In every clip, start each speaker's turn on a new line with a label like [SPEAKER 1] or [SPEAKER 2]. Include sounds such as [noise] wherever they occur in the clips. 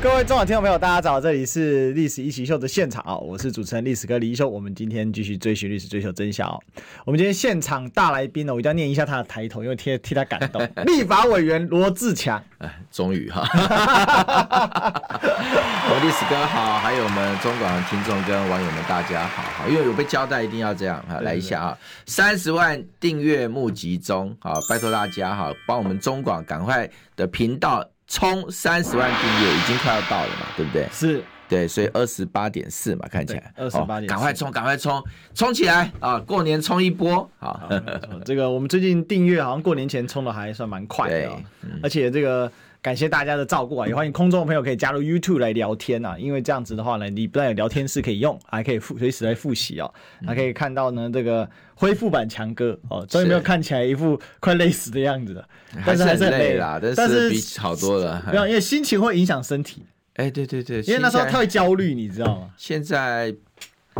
[SPEAKER 1] 各位中广听众朋友，大家早，这里是《历史一起秀》的现场啊，我是主持人历史哥李一修。我们今天继续追寻历史，追求真相。哦我们今天现场大来宾呢，我一定要念一下他的抬头，因为替替他感动。[laughs] 立法委员罗志强，
[SPEAKER 2] 哎，[laughs] 终于哈，我历史哥好，还有我们中广的听众跟网友们，大家好，好，因为有被交代，一定要这样哈，来一下啊，三十万订阅募集中，好，拜托大家哈，帮我们中广赶快的频道。冲三十万订阅已经快要到了嘛，对不对？
[SPEAKER 1] 是，
[SPEAKER 2] 对，所以二十八点四嘛，看起来
[SPEAKER 1] 二十八点，
[SPEAKER 2] 赶快冲，赶快冲，冲起来啊！过年冲一波，好，
[SPEAKER 1] 好这个我们最近订阅好像过年前冲的还算蛮快的，嗯、而且这个。感谢大家的照顾啊！也欢迎空中的朋友可以加入 YouTube 来聊天啊，因为这样子的话呢，你不但有聊天室可以用，还可以复随时来复习哦，还可以看到呢这个恢复版强哥哦，终于没有看起来一副快累死的样子了，但是还是很累啦，
[SPEAKER 2] 但是比好多了，
[SPEAKER 1] 没有，因为心情会影响身体，
[SPEAKER 2] 哎，对对对，
[SPEAKER 1] 因为那时候他会焦虑，你知道吗？
[SPEAKER 2] 现在。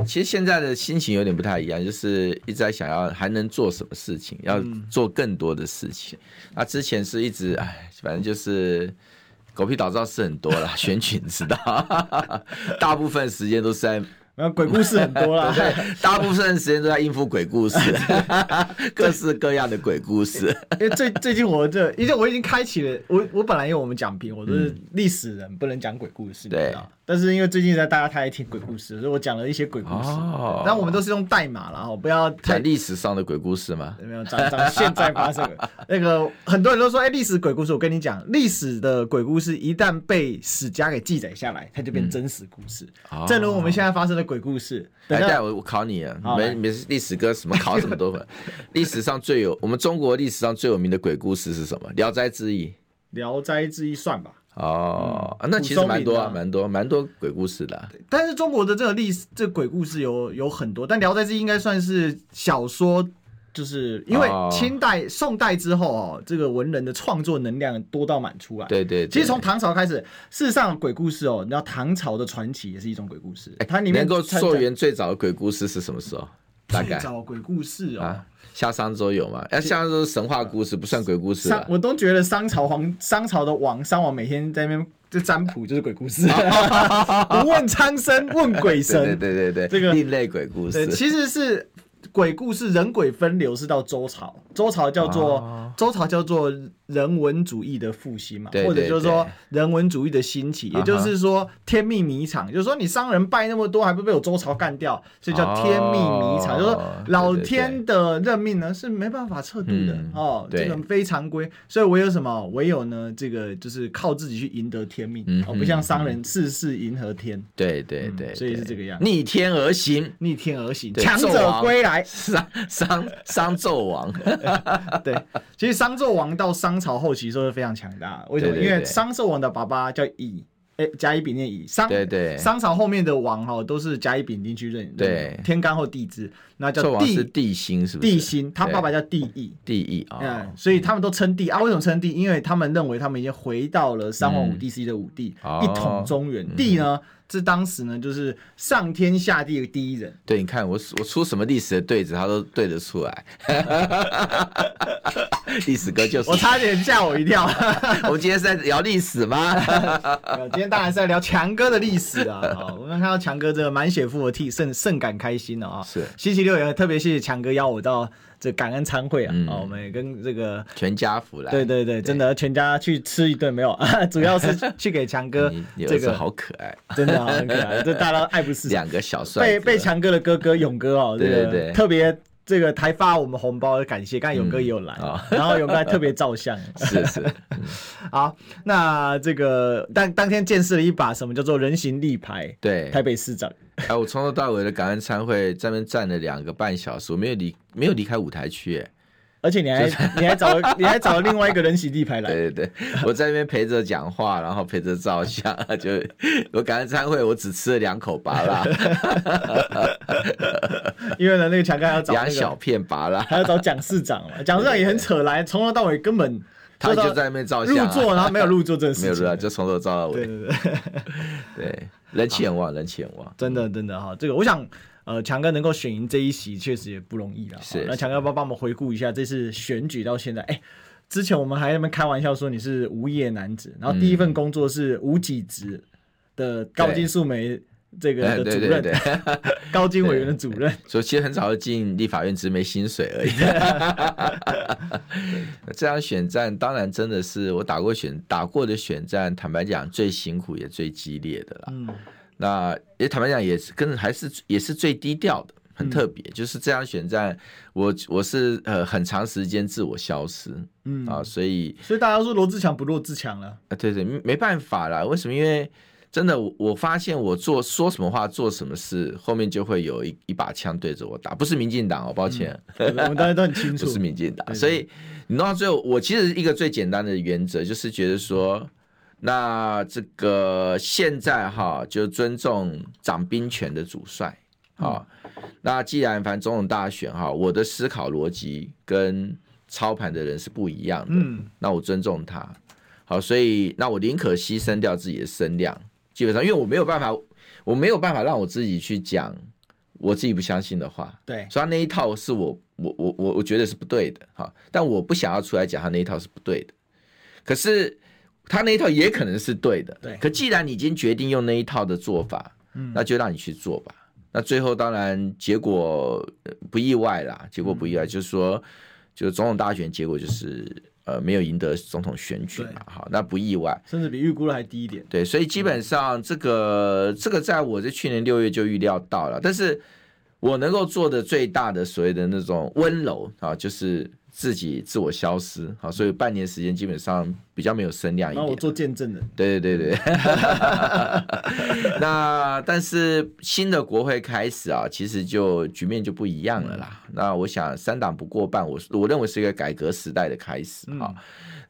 [SPEAKER 2] 其实现在的心情有点不太一样，就是一直在想要还能做什么事情，要做更多的事情。那、嗯啊、之前是一直哎，反正就是狗屁倒灶事很多了，[laughs] 选举你知道，[laughs] 大部分时间都是在。
[SPEAKER 1] 鬼故事很多啦，[laughs]
[SPEAKER 2] 对，大部分时间都在应付鬼故事，各式各样的鬼故事。
[SPEAKER 1] 因为最最近我这，因为我已经开启了，我我本来因为我们讲评，我都是历史人，不能讲鬼故事，对。但是因为最近在大家太爱听鬼故事，所以我讲了一些鬼故事。哦。但我们都是用代码，然后不要
[SPEAKER 2] 讲历史上的鬼故事吗？
[SPEAKER 1] 没有，讲讲现在发生的。[laughs] 那个很多人都说，哎，历史鬼故事，我跟你讲，历史的鬼故事一旦被史家给记载下来，它就变真实故事。正如我们现在发生的。鬼故事，
[SPEAKER 2] 来带我我考你啊！没没历史哥什么考什么都会。历史上最有我们中国历史上最有名的鬼故事是什么？《聊斋志异》。
[SPEAKER 1] 《聊斋志异》算吧。
[SPEAKER 2] 哦，那其实蛮多啊，蛮多蛮多鬼故事的。
[SPEAKER 1] 但是中国的这个历史这个鬼故事有有很多，但《聊斋志异》应该算是小说。就是因为清代、哦、宋代之后哦，这个文人的创作能量多到满出来。
[SPEAKER 2] 对，对对，
[SPEAKER 1] 其实从唐朝开始，事实上鬼故事哦，你知道唐朝的传奇也是一种鬼故事。哎，它里面
[SPEAKER 2] 能够溯源最早的鬼故事是什么时候？大概
[SPEAKER 1] 最早鬼故事哦，
[SPEAKER 2] 啊、夏商周有吗？哎，夏商周神话故事不算鬼故事。[laughs]
[SPEAKER 1] 我都觉得商朝皇商朝的王商王每天在那边就占卜就是鬼故事，[laughs] 不问苍生问鬼神。
[SPEAKER 2] 对对对对，这个另类鬼故事，
[SPEAKER 1] 其实是。鬼故事人鬼分流是到周朝，周朝叫做、哦、周朝叫做人文主义的复兴嘛，对对对，或者就是说人文主义的兴起，也就是说天命迷场，就是说你商人拜那么多，还不被我周朝干掉，所以叫天命迷场，哦、就是说老天的任命呢是没办法测度的、嗯、哦，这个非常规，所以唯有什么？唯有呢这个就是靠自己去赢得天命，嗯、哦，不像商人事事迎合天，
[SPEAKER 2] 对对对，
[SPEAKER 1] 所以是这个样，
[SPEAKER 2] 逆天而行，
[SPEAKER 1] 逆天而行，强者归来。
[SPEAKER 2] 商商商纣王，[laughs]
[SPEAKER 1] 对，其实商纣王到商朝后期时候是非常强大，为什么？因为商纣王的爸爸叫乙，哎、欸，甲乙丙丁乙，商对对，商朝后面的王哈都是甲乙丙丁去认，对，天干或地支，那叫地
[SPEAKER 2] 是帝辛是不是？
[SPEAKER 1] 帝辛，他爸爸叫地乙，
[SPEAKER 2] 地乙啊，
[SPEAKER 1] 嗯，所以他们都称帝啊。为什么称帝？因为他们认为他们已经回到了三皇五帝时期的五帝，嗯、一统中原。帝、嗯、呢？这当时呢，就是上天下地的第一人。
[SPEAKER 2] 对，你看我我出什么历史的对子，他都对得出来。[laughs] 历史哥就是。
[SPEAKER 1] 我差点吓我一跳。[laughs]
[SPEAKER 2] 我们今天是在聊历史吗？[laughs]
[SPEAKER 1] 今天当然是在聊强哥的历史啊。好，我们看到强哥这个满血复活替，甚甚感开心了啊。是。星期六也特别谢谢强哥邀我到。这感恩餐会啊，嗯、我们也跟这个
[SPEAKER 2] 全家福来，
[SPEAKER 1] 对对对，对。真的全家去吃一顿没有？[laughs] 主要是去给强哥，[laughs] 这个
[SPEAKER 2] 好可爱，[laughs]
[SPEAKER 1] 真的很可爱，这大家都爱不释手。
[SPEAKER 2] 两个小帅，
[SPEAKER 1] 被被强哥的哥哥勇哥哦，
[SPEAKER 2] 对对对，
[SPEAKER 1] 特别这个台发我们红包的感谢，刚才勇哥也有来，嗯、然后勇哥还特别照相，[laughs]
[SPEAKER 2] 是是，嗯、[laughs]
[SPEAKER 1] 好，那这个当当天见识了一把什么叫做人形立牌，
[SPEAKER 2] 对，
[SPEAKER 1] 台北市长。
[SPEAKER 2] 哎，我从头到尾的感恩餐会在那边站了两个半小时，我没有离没有离开舞台区，哎，
[SPEAKER 1] 而且你还 [laughs] 你还找了你还找了另外一个人洗地牌来，
[SPEAKER 2] 对对对，我在那边陪着讲话，然后陪着照相，[laughs] 就我感恩餐会我只吃了两口芭乐，[laughs]
[SPEAKER 1] 因为呢那个强哥要找两、那个、
[SPEAKER 2] 小片芭乐，
[SPEAKER 1] 还要找蒋市长嘛，蒋市长也很扯来，从头到尾根本。
[SPEAKER 2] 他就在那边照相、啊，
[SPEAKER 1] 入座，然后没有入座这事情，
[SPEAKER 2] 没有入座，就从头照到尾。
[SPEAKER 1] 对对对，
[SPEAKER 2] 对，人气很旺，人气很旺，
[SPEAKER 1] 真的真的哈。这个我想，呃，强哥能够选赢这一席，确实也不容易了。是，那强哥要不要帮我们回顾一下这次选举到现在？哎，之前我们还在那边开玩笑说你是无业男子，然后第一份工作是无几职的高金素梅。这个的主任，对对对 [laughs] 高金委员的主任，
[SPEAKER 2] 所以其实很早就进立法院，只是没薪水而已。[laughs] 这场选战当然真的是我打过选打过的选战，坦白讲最辛苦也最激烈的了。嗯，那也坦白讲也是跟还是也是最低调的，很特别。嗯、就是这样选战，我我是呃很长时间自我消失。嗯啊，所以
[SPEAKER 1] 所以大家说罗志强不弱志强了。
[SPEAKER 2] 啊，对对，没办法啦。为什么？因为真的，我发现我做说什么话、做什么事，后面就会有一一把枪对着我打。不是民进党哦，抱歉，
[SPEAKER 1] 嗯、我们大家都很清楚，[laughs]
[SPEAKER 2] 不是民进党。所以你弄到最后，我其实一个最简单的原则就是觉得说，那这个现在哈，就尊重掌兵权的主帅。好，那既然反正总统大选哈，我的思考逻辑跟操盘的人是不一样的，嗯，那我尊重他。好，所以那我宁可牺牲掉自己的声量。基本上，因为我没有办法，我没有办法让我自己去讲我自己不相信的话。
[SPEAKER 1] 对，
[SPEAKER 2] 所以他那一套是我，我，我，我，我觉得是不对的哈。但我不想要出来讲他那一套是不对的。可是他那一套也可能是对的。对。可既然你已经决定用那一套的做法，嗯，那就让你去做吧。那最后当然结果不意外啦，结果不意外，就是说，就是总统大选结果就是。呃，没有赢得总统选举嘛，好，那不意外，
[SPEAKER 1] 甚至比预估的还低一点。
[SPEAKER 2] 对，所以基本上这个、嗯、这个在我在去年六月就预料到了，但是我能够做的最大的所谓的那种温柔啊，就是。自己自我消失，好，所以半年时间基本上比较没有声量一点。
[SPEAKER 1] 那我做见证人。
[SPEAKER 2] 对对对对。[laughs] 那但是新的国会开始啊，其实就局面就不一样了啦。嗯、那我想三党不过半，我我认为是一个改革时代的开始哈。嗯、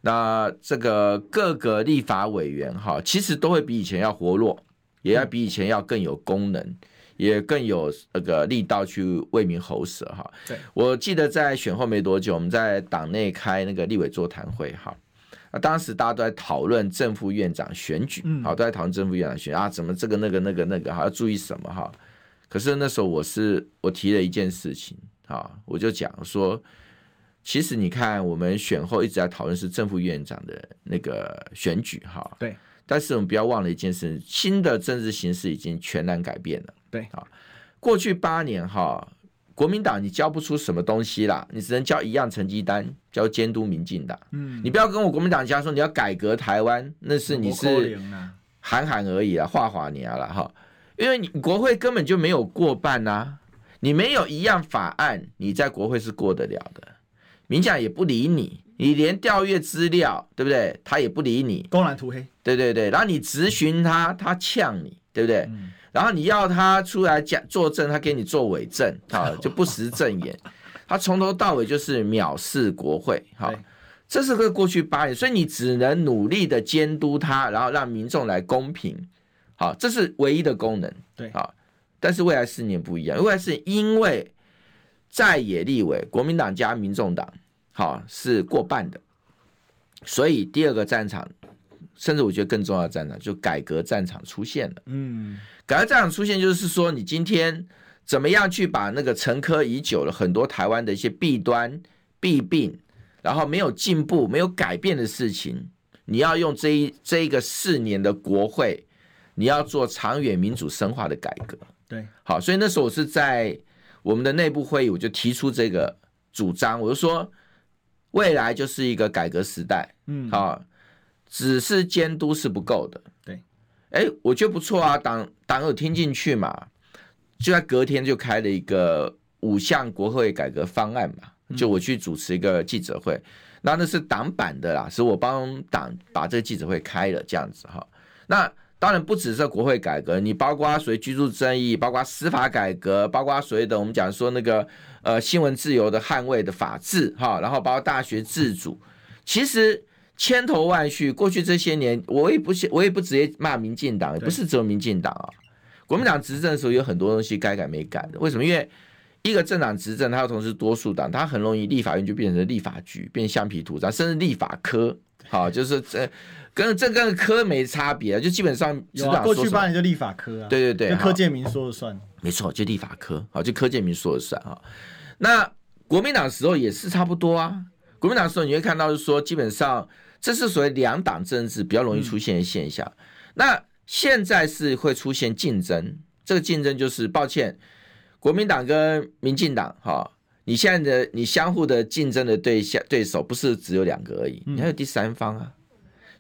[SPEAKER 2] 那这个各个立法委员哈，其实都会比以前要活络，也要比以前要更有功能。也更有那个力道去为民喉舌哈。对，我记得在选后没多久，我们在党内开那个立委座谈会哈。啊，当时大家都在讨论正副院长选举，好，都在讨论正副院长选啊，怎么这个那个那个那个哈，要注意什么哈。可是那时候我是我提了一件事情啊，我就讲说，其实你看我们选后一直在讨论是正副院长的那个选举哈。对。但是我们不要忘了一件事，新的政治形势已经全然改变了。对啊，过去八年哈，国民党你交不出什么东西啦，你只能交一样成绩单，交监督民进党。嗯，你不要跟我国民党讲说你要改革台湾，那是你是喊喊而已啦，画画你啊了哈，因为你国会根本就没有过半呐、啊，你没有一样法案，你在国会是过得了的，民进党也不理你。你连调阅资料，对不对？他也不理你，
[SPEAKER 1] 公然涂黑。
[SPEAKER 2] 对对对，然后你质询他，他呛你，对不对？嗯、然后你要他出来讲作证，他给你做伪证，[laughs] 啊就不实证言。他从头到尾就是藐视国会，好，这是个过去八年，所以你只能努力的监督他，然后让民众来公平，好，这是唯一的功能，对，好。但是未来四年不一样，未来是因为在野立委，国民党加民众党。好，是过半的，所以第二个战场，甚至我觉得更重要的战场，就改革战场出现了。嗯，改革战场出现，就是说你今天怎么样去把那个沉疴已久了很多台湾的一些弊端、弊病，然后没有进步、没有改变的事情，你要用这一这一个四年的国会，你要做长远民主深化的改革。对，好，所以那时候我是在我们的内部会议，我就提出这个主张，我就说。未来就是一个改革时代，嗯，好，只是监督是不够的，对，哎，我觉得不错啊，党党有听进去嘛，就在隔天就开了一个五项国会改革方案嘛，就我去主持一个记者会，那那是党版的啦，是我帮党把这个记者会开了这样子哈，那。当然不只是国会改革，你包括所谓居住争议，包括司法改革，包括所谓的我们讲说那个呃新闻自由的捍卫的法治哈，然后包括大学自主，其实千头万绪。过去这些年，我也不我也不直接骂民进党，也不是只有民进党啊，国民党执政的时候有很多东西该改没改的。为什么？因为一个政党执政，它又同时多数党，它很容易立法院就变成立法局，变橡皮图章，甚至立法科，好，就是这跟这跟科没差别，就基本上
[SPEAKER 1] 有啊，过去八年就立法科啊，
[SPEAKER 2] 对对对，
[SPEAKER 1] 就柯建明说了算，
[SPEAKER 2] 没错，就立法科，好，就柯建明说了算啊。那国民党的时候也是差不多啊，国民党的时候你会看到就是说，基本上这是所谓两党政治比较容易出现的现象。嗯、那现在是会出现竞争，这个竞争就是抱歉，国民党跟民进党哈，你现在的你相互的竞争的对象对手不是只有两个而已，你还有第三方啊。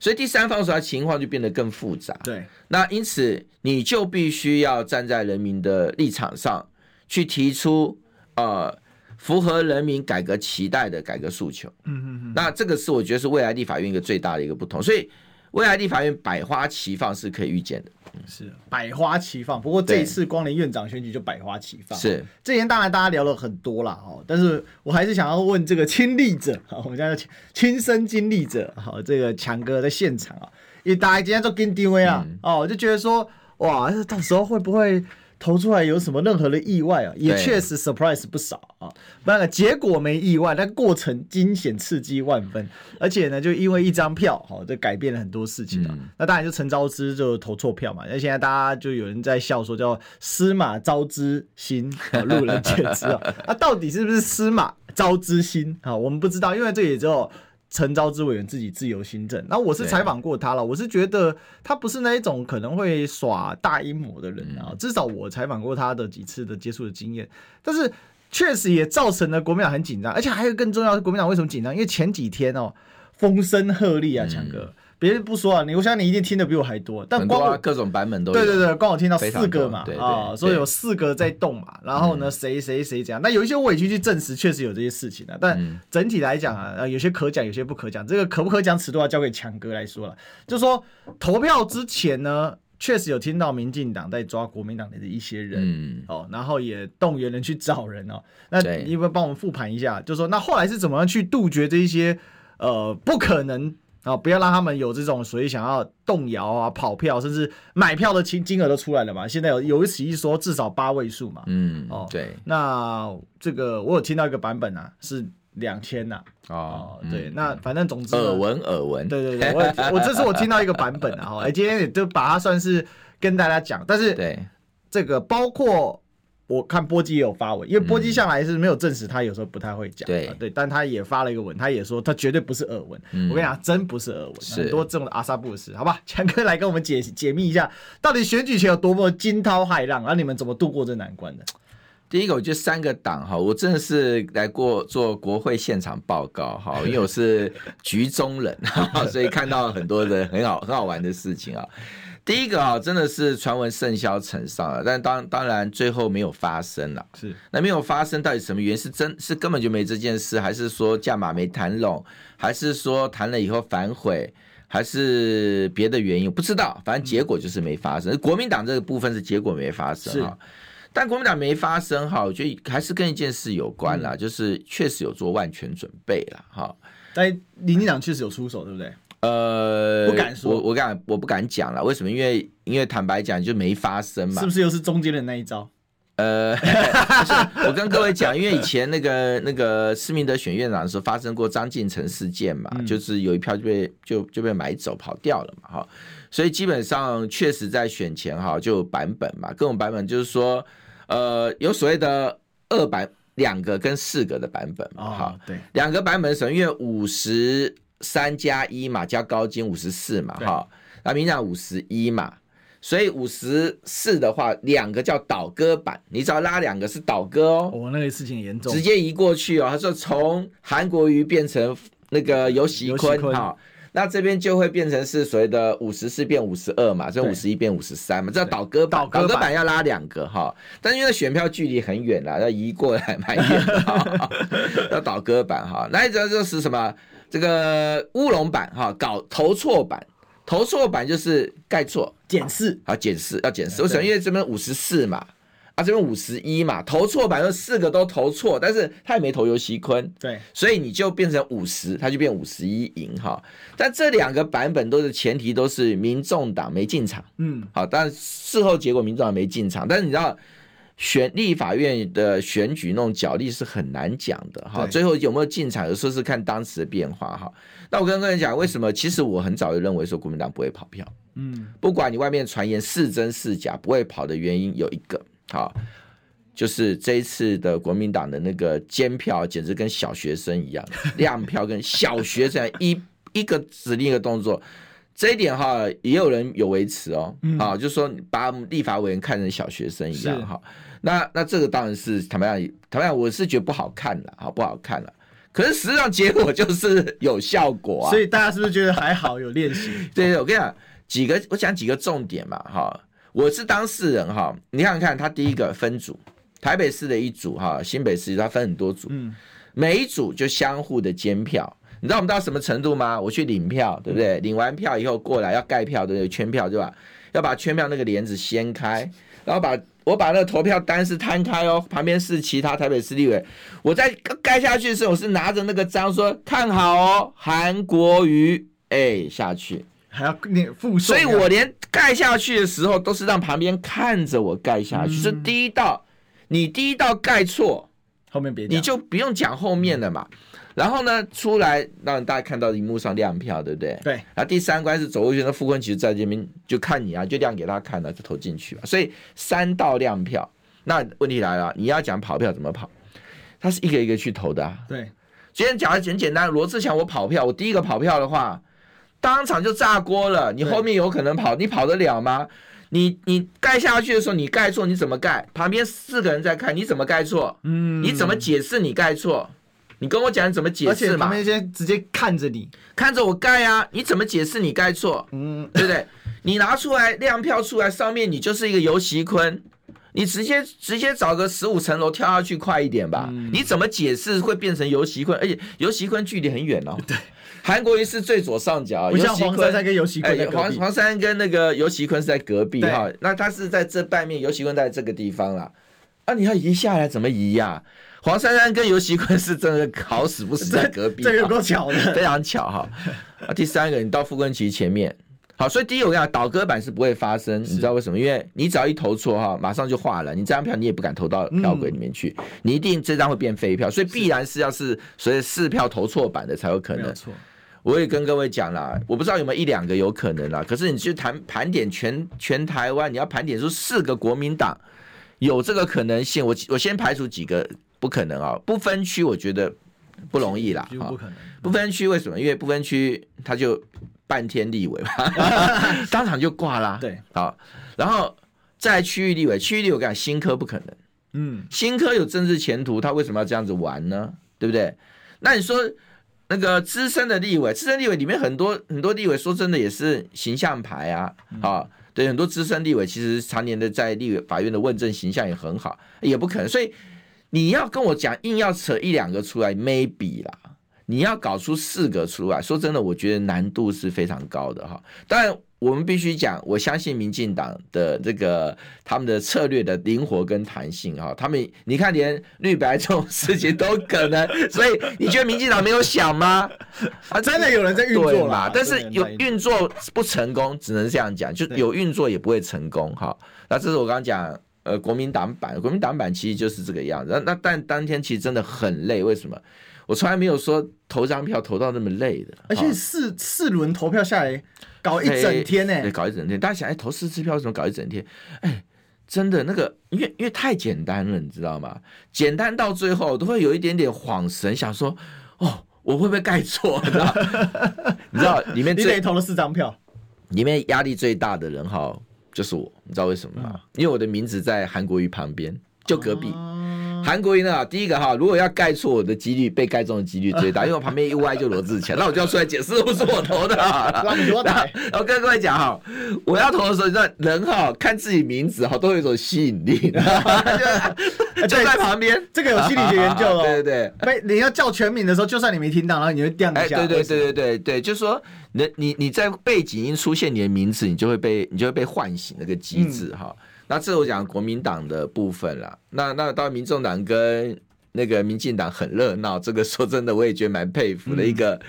[SPEAKER 2] 所以第三方时候情况就变得更复杂。
[SPEAKER 1] 对，
[SPEAKER 2] 那因此你就必须要站在人民的立场上去提出呃符合人民改革期待的改革诉求。嗯嗯嗯。那这个是我觉得是未来立法院一个最大的一个不同。所以未来立法院百花齐放是可以预见的。
[SPEAKER 1] 是百花齐放，不过这一次光临院长选举就百花齐放。
[SPEAKER 2] 是，
[SPEAKER 1] 之前当然大家聊了很多了哦，但是我还是想要问这个亲历者，[laughs] 我们现在亲身经历者，好，这个强哥在现场啊，因为大家今天都跟定位啊，哦，就觉得说，哇，到时候会不会？投出来有什么任何的意外啊？也确实 surprise 不少啊。那个结果没意外，但过程惊险刺激万分。而且呢，就因为一张票，好，这改变了很多事情啊。那当然就陈昭之就投错票嘛。那现在大家就有人在笑说叫司马昭之心，路人皆知啊。那到底是不是司马昭之心啊？我们不知道，因为这也只有。陈昭之委员自己自由心证，那我是采访过他了，我是觉得他不是那一种可能会耍大阴谋的人啊，至少我采访过他的几次的接触的经验，但是确实也造成了国民党很紧张，而且还有更重要的是国民党为什么紧张？因为前几天哦，风声鹤唳啊，强哥。别人不说啊，你我想你一定听的比我还多，但光我、啊、
[SPEAKER 2] 各种版本都有
[SPEAKER 1] 对对对，光我听到四个嘛啊，所以有四个在动嘛，然后呢，谁谁谁这样，那有一些我已经去证实，确实有这些事情了，但整体来讲啊，有些可讲，有些不可讲，这个可不可讲尺度要交给强哥来说了。就说投票之前呢，确实有听到民进党在抓国民党的一些人，嗯，哦，然后也动员人去找人哦，那你会帮我们复盘一下，就说那后来是怎么样去杜绝这一些呃不可能。啊，不要让他们有这种所以想要动摇啊、跑票，甚至买票的金金额都出来了嘛。现在有有一起一说至少八位数嘛。
[SPEAKER 2] 嗯，哦，对。
[SPEAKER 1] 那这个我有听到一个版本啊，是两千呐。哦，对。那反正总之
[SPEAKER 2] 耳闻耳闻。
[SPEAKER 1] 对对对，我我这是我听到一个版本啊。哎，今天也就把它算是跟大家讲，但是对这个包括。我看波基也有发文，因为波基向来是没有证实，他有时候不太会讲。对、啊、对，但他也发了一个文，他也说他绝对不是耳闻。嗯、我跟你讲，真不是耳闻，很多这种阿萨布斯，好吧？强哥来跟我们解解密一下，到底选举前有多么惊涛骇浪，然后你们怎么度过这难关的？
[SPEAKER 2] 第一个，我觉得三个党哈，我真的是来过做国会现场报告哈，因为我是 [laughs] 局中人，[laughs] 所以看到很多的很好很好玩的事情啊。第一个啊，真的是传闻甚嚣尘上了，但当当然最后没有发生了。是，那没有发生到底什么原因？是真是根本就没这件事，还是说价码没谈拢，还是说谈了以后反悔，还是别的原因？不知道，反正结果就是没发生。嗯、国民党这个部分是结果没发生哈，但国民党没发生哈，我觉得还是跟一件事有关啦，嗯、就是确实有做万全准备了哈。
[SPEAKER 1] 但民进党确实有出手，对不对？
[SPEAKER 2] 呃，不敢说，我我敢，我不敢讲了。为什么？因为因为坦白讲，就没发生嘛。
[SPEAKER 1] 是不是又是中间的那一招？
[SPEAKER 2] 呃，是 [laughs] 我跟各位讲，因为以前那个那个施明德选院长的时候，发生过张进成事件嘛，嗯、就是有一票就被就就被买走跑掉了嘛，哈。所以基本上确实在选前哈就有版本嘛，各种版本就是说，呃，有所谓的二版两个跟四个的版本嘛，哈、哦。对，两个版本是什么？因为五十。三加一嘛，加高金五十四嘛，哈，那民进党五十一嘛，所以五十四的话，两个叫倒戈版，你只要拉两个是倒戈哦。
[SPEAKER 1] 哦，那个事情严重，
[SPEAKER 2] 直接移过去哦。他说从韩国瑜变成那个游喜坤，哈，那这边就会变成是所谓的五十四变五十二嘛，这五十一变五十三嘛，这倒戈版，倒戈版要拉两个哈，但是因为选票距离很远了，要移过来蛮远，要 [laughs] 倒戈版哈，那一则就是什么？这个乌龙版哈，搞投错版，投错版就是盖错，
[SPEAKER 1] 检视
[SPEAKER 2] 啊，检视要检视。为什么？因为这边五十四嘛，啊这边五十一嘛，投错版就四个都投错，但是他也没投游锡坤，对，所以你就变成五十，他就变五十一赢哈。但这两个版本都是前提都是民众党没进场，嗯，好，但事后结果民众党没进场，但是你知道。选立法院的选举那种角力是很难讲的哈，最后有没有进场，有时候是看当时的变化哈。那我跟各位讲，为什么？其实我很早就认为说国民党不会跑票，嗯，不管你外面传言是真是假，不会跑的原因有一个，好，就是这一次的国民党的那个监票简直跟小学生一样，[laughs] 亮票跟小学生一一个指令一个动作。这一点哈，也有人有维持哦，啊、嗯，就是说把立法委员看成小学生一样哈。那那这个当然是坦白讲，坦白讲，我是觉得不好看了，好不好看了。可是实际上结果就是有效果啊。
[SPEAKER 1] 所以大家是不是觉得还好有练习？
[SPEAKER 2] 对 [laughs] 对，我跟你讲几个，我讲几个重点嘛哈。我是当事人哈，你看看他第一个分组，台北市的一组哈，新北市他分很多组，嗯，每一组就相互的监票。你知道我们到什么程度吗？我去领票，对不对？领完票以后过来要盖票，对不对？圈票对吧？要把圈票那个帘子掀开，然后把我把那个投票单是摊开哦，旁边是其他台北市立委。我在盖下去的时候，我是拿着那个章说看好哦，韩国瑜哎下去，
[SPEAKER 1] 还要念复述，
[SPEAKER 2] 所以我连盖下去的时候都是让旁边看着我盖下去。是、嗯、第一道，你第一道盖错，
[SPEAKER 1] 后面别
[SPEAKER 2] 你就不用讲后面的嘛。嗯然后呢，出来让大家看到荧幕上亮票，对不对？
[SPEAKER 1] 对。
[SPEAKER 2] 然后第三关是走过去，那富坤其实在这边就看你啊，就亮给他看了，就投进去了。所以三道亮票，那问题来了，你要讲跑票怎么跑？他是一个一个去投的啊。
[SPEAKER 1] 对。
[SPEAKER 2] 今天讲的很简单，罗志祥我跑票，我第一个跑票的话，当场就炸锅了。你后面有可能跑，你跑得了吗？你你盖下去的时候，你盖错，你怎么盖？旁边四个人在看，你怎么盖错？嗯。你怎么解释你盖错？你跟我讲你怎么解释嘛？
[SPEAKER 1] 先直接看着你，
[SPEAKER 2] 看着我盖啊！你怎么解释你盖错？嗯，对不对？你拿出来亮票出来，上面你就是一个游锡坤，你直接直接找个十五层楼跳下去快一点吧？嗯、你怎么解释会变成游锡坤？而且游锡坤距离很远哦。[laughs] 对，韩国瑜是最左上角，
[SPEAKER 1] 不像黄珊珊跟游锡堃。
[SPEAKER 2] 黄黄珊跟那个游锡坤是在隔壁哈，那他是在这半面，游锡坤在这个地方啦。啊，你要移下来怎么移呀、啊？黄珊珊跟游锡堃是真的好死不死在隔壁，
[SPEAKER 1] 这个够巧的，
[SPEAKER 2] 非常巧哈。啊，第三个，你到傅崐萁前面，好，所以第一个我跟你讲，倒戈版是不会发生，你知道为什么？因为你只要一投错哈，马上就化了，你这张票你也不敢投到票柜里面去，你一定这张会变废票，所以必然是要是所以四票投错版的才有可能。错，我也跟各位讲了，我不知道有没有一两个有可能啦，可是你去谈盘点全全台湾，你要盘点出四个国民党有这个可能性，我我先排除几个。不可能啊！不分区，我觉得不容易啦。
[SPEAKER 1] 不可能。
[SPEAKER 2] 不分区为什么？因为不分区他就半天立委嘛，[laughs] 当场就挂啦。
[SPEAKER 1] 对，
[SPEAKER 2] 好，然后在区域立委，区域立委我讲新科不可能。嗯，新科有政治前途，他为什么要这样子玩呢？对不对？那你说那个资深的立委，资深立委里面很多很多立委，说真的也是形象牌啊，啊、嗯，对，很多资深立委其实常年的在立委法院的问政形象也很好，也不可能，所以。你要跟我讲，硬要扯一两个出来，maybe 啦。你要搞出四个出来，说真的，我觉得难度是非常高的哈。当然，我们必须讲，我相信民进党的这个他们的策略的灵活跟弹性哈。他们你看，连绿白这种事情都可能，[laughs] 所以你觉得民进党没有想吗？
[SPEAKER 1] 啊，真的有人在运作嘛？
[SPEAKER 2] 但是有运作不成功，只能这样讲，就有运作也不会成功哈。那这是我刚刚讲。呃，国民党版，国民党版其实就是这个样子。那那但当天其实真的很累，为什么？我从来没有说投张票投到那么累的。
[SPEAKER 1] 而且四四轮投票下来，搞一整天呢、
[SPEAKER 2] 搞一整天。大家想，哎，投四次票为什么搞一整天？哎，真的那个，因为因为太简单了，你知道吗？简单到最后都会有一点点恍神，想说，哦，我会不会盖错？[laughs] 你知道？你知道里面最
[SPEAKER 1] 你投了四张票，
[SPEAKER 2] 里面压力最大的人哈。就是我，你知道为什么吗？嗯、因为我的名字在韩国瑜旁边，就隔壁。韩、哦、国瑜呢，第一个哈，如果要盖错，我的几率被盖中的几率最大，[laughs] 因为我旁边一歪就罗志强，那我就要出来解释，[laughs] 不是 [laughs] 我投的。然后跟各位讲哈，我要投的时候，你知道人哈看自己名字哈都有一种吸引力，就在旁边。这个有心理学研究哦。对对对，
[SPEAKER 1] 被你要叫全名的时候，就算你没听到，然后你会掉一下。哎，
[SPEAKER 2] 对对对对对对，就是说。你你你在背景音出现你的名字，你就会被你就会被唤醒那个机制哈。嗯、那这我讲国民党的部分了。那那到民众党跟那个民进党很热闹，这个说真的我也觉得蛮佩服的一个、嗯、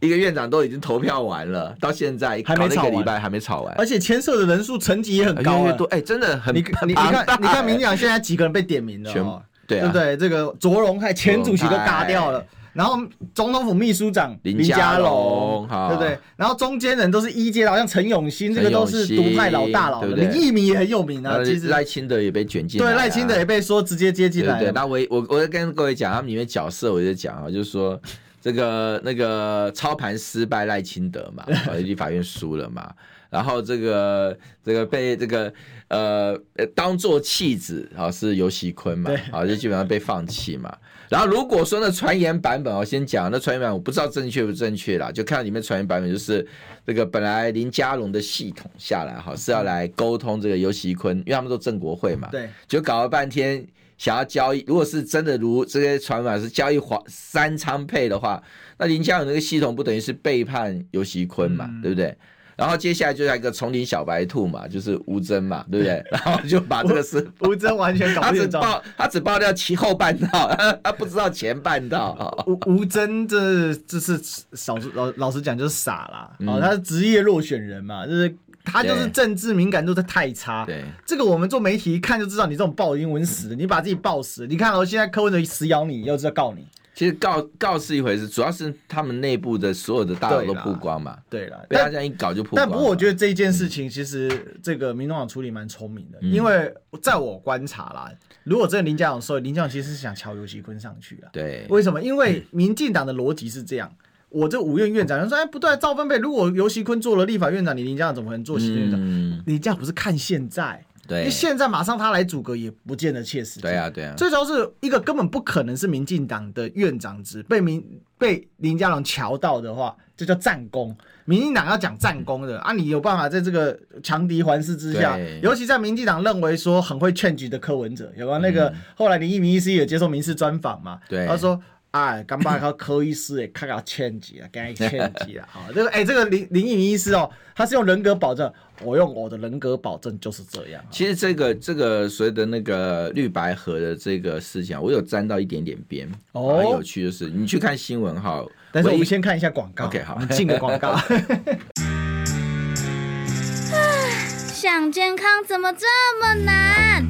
[SPEAKER 2] 一个院长都已经投票完了，到现在
[SPEAKER 1] 还没吵
[SPEAKER 2] 个礼拜还没吵完，
[SPEAKER 1] 而且牵涉的人数层级也很高，
[SPEAKER 2] 越多，哎，真的很，
[SPEAKER 1] 你你你看，你看民进党现在几个人被点名了全，对不对？这个卓荣还前主席都嘎掉了。然后总统府秘书长林佳龙，对不对？然后中间人都是一阶的，好像陈永新，这个都是独派老大佬。林益明也很有名啊。其实
[SPEAKER 2] 赖清德也被卷进来，
[SPEAKER 1] 对，赖清德也被说直接接进来。
[SPEAKER 2] 对，那我我我跟各位讲，他们里面角色，我就讲啊，就是说这个那个操盘失败赖清德嘛，[laughs] 立法院输了嘛，然后这个这个被这个呃当做弃子啊是游熙坤嘛，啊就基本上被放弃嘛。然后如果说那传言版本，我先讲那传言版本，我不知道正确不正确啦，就看里面传言版本就是这个本来林佳龙的系统下来哈是要来沟通这个游锡堃，因为他们都正国会嘛，对，就搞了半天想要交易，如果是真的如这些传闻是交易黄三仓配的话，那林佳龙那个系统不等于是背叛游锡堃嘛，嗯、对不对？然后接下来就像一个丛林小白兔嘛，就是吴征嘛，对不对？[laughs] 然后就把这个事
[SPEAKER 1] 吴征完全搞不清楚，
[SPEAKER 2] 他只爆他只爆掉其后半套，[laughs] 他不知道前半套。
[SPEAKER 1] 吴吴征这这是少数老老实讲就是傻啦，哦，他是职业落选人嘛，就是他就是政治敏感度他太差。对，这个我们做媒体一看就知道，你这种爆英文死，你把自己爆死。你看哦，现在柯文哲死咬你，要知道告你。
[SPEAKER 2] 其实告告是一回事，主要是他们内部的所有的大佬都曝光嘛。
[SPEAKER 1] 对了，
[SPEAKER 2] 被他这样一搞就曝光。
[SPEAKER 1] 但不过我觉得这一件事情其实这个民众党处理蛮聪明的，嗯、因为在我观察啦，如果这个林佳龙说林佳龙其实是想敲游锡堃上去啊。
[SPEAKER 2] 对，
[SPEAKER 1] 为什么？因为民进党的逻辑是这样，我这五院院长说，哎，不对，赵分配，如果游锡堃做了立法院长，你林佳龙怎么可能做行政院长？嗯、你这样不是看现在？对，现在马上他来组阁也不见得切实际。对啊，对啊。最主要是一个根本不可能是民进党的院长职，被民被林佳龙乔到的话，这叫战功。民进党要讲战功的、嗯、啊，你有办法在这个强敌环视之下，尤其在民进党认为说很会劝局的柯文哲，有没有那个、嗯、后来林义明医师也接受民事专访嘛？对，他说。哎，刚把他柯医师也，看到千几啊，给千几啊，好，这个哎，这个林林颖医师哦，他是用人格保证，我用我的人格保证就是这样。
[SPEAKER 2] 其实这个这个所谓的那个绿白盒的这个事情，我有沾到一点点边。哦，很有趣就是，你去看新闻哈，
[SPEAKER 1] 但是我们先看一下广告。
[SPEAKER 2] OK，好，
[SPEAKER 1] 进个广告。[laughs]
[SPEAKER 3] 想健康怎么这么难？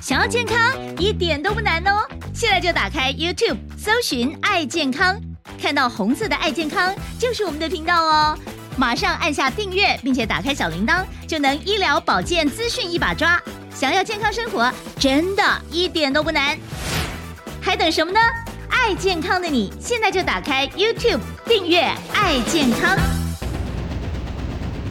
[SPEAKER 3] 想要健康一点都不难哦！现在就打开 YouTube，搜寻“爱健康”，看到红色的“爱健康”就是我们的频道哦。马上按下订阅，并且打开小铃铛，就能医疗保健资讯一把抓。想要健康生活，真的一点都不难，还等什么呢？爱健康的你，现在就打开 YouTube 订阅“爱健康”，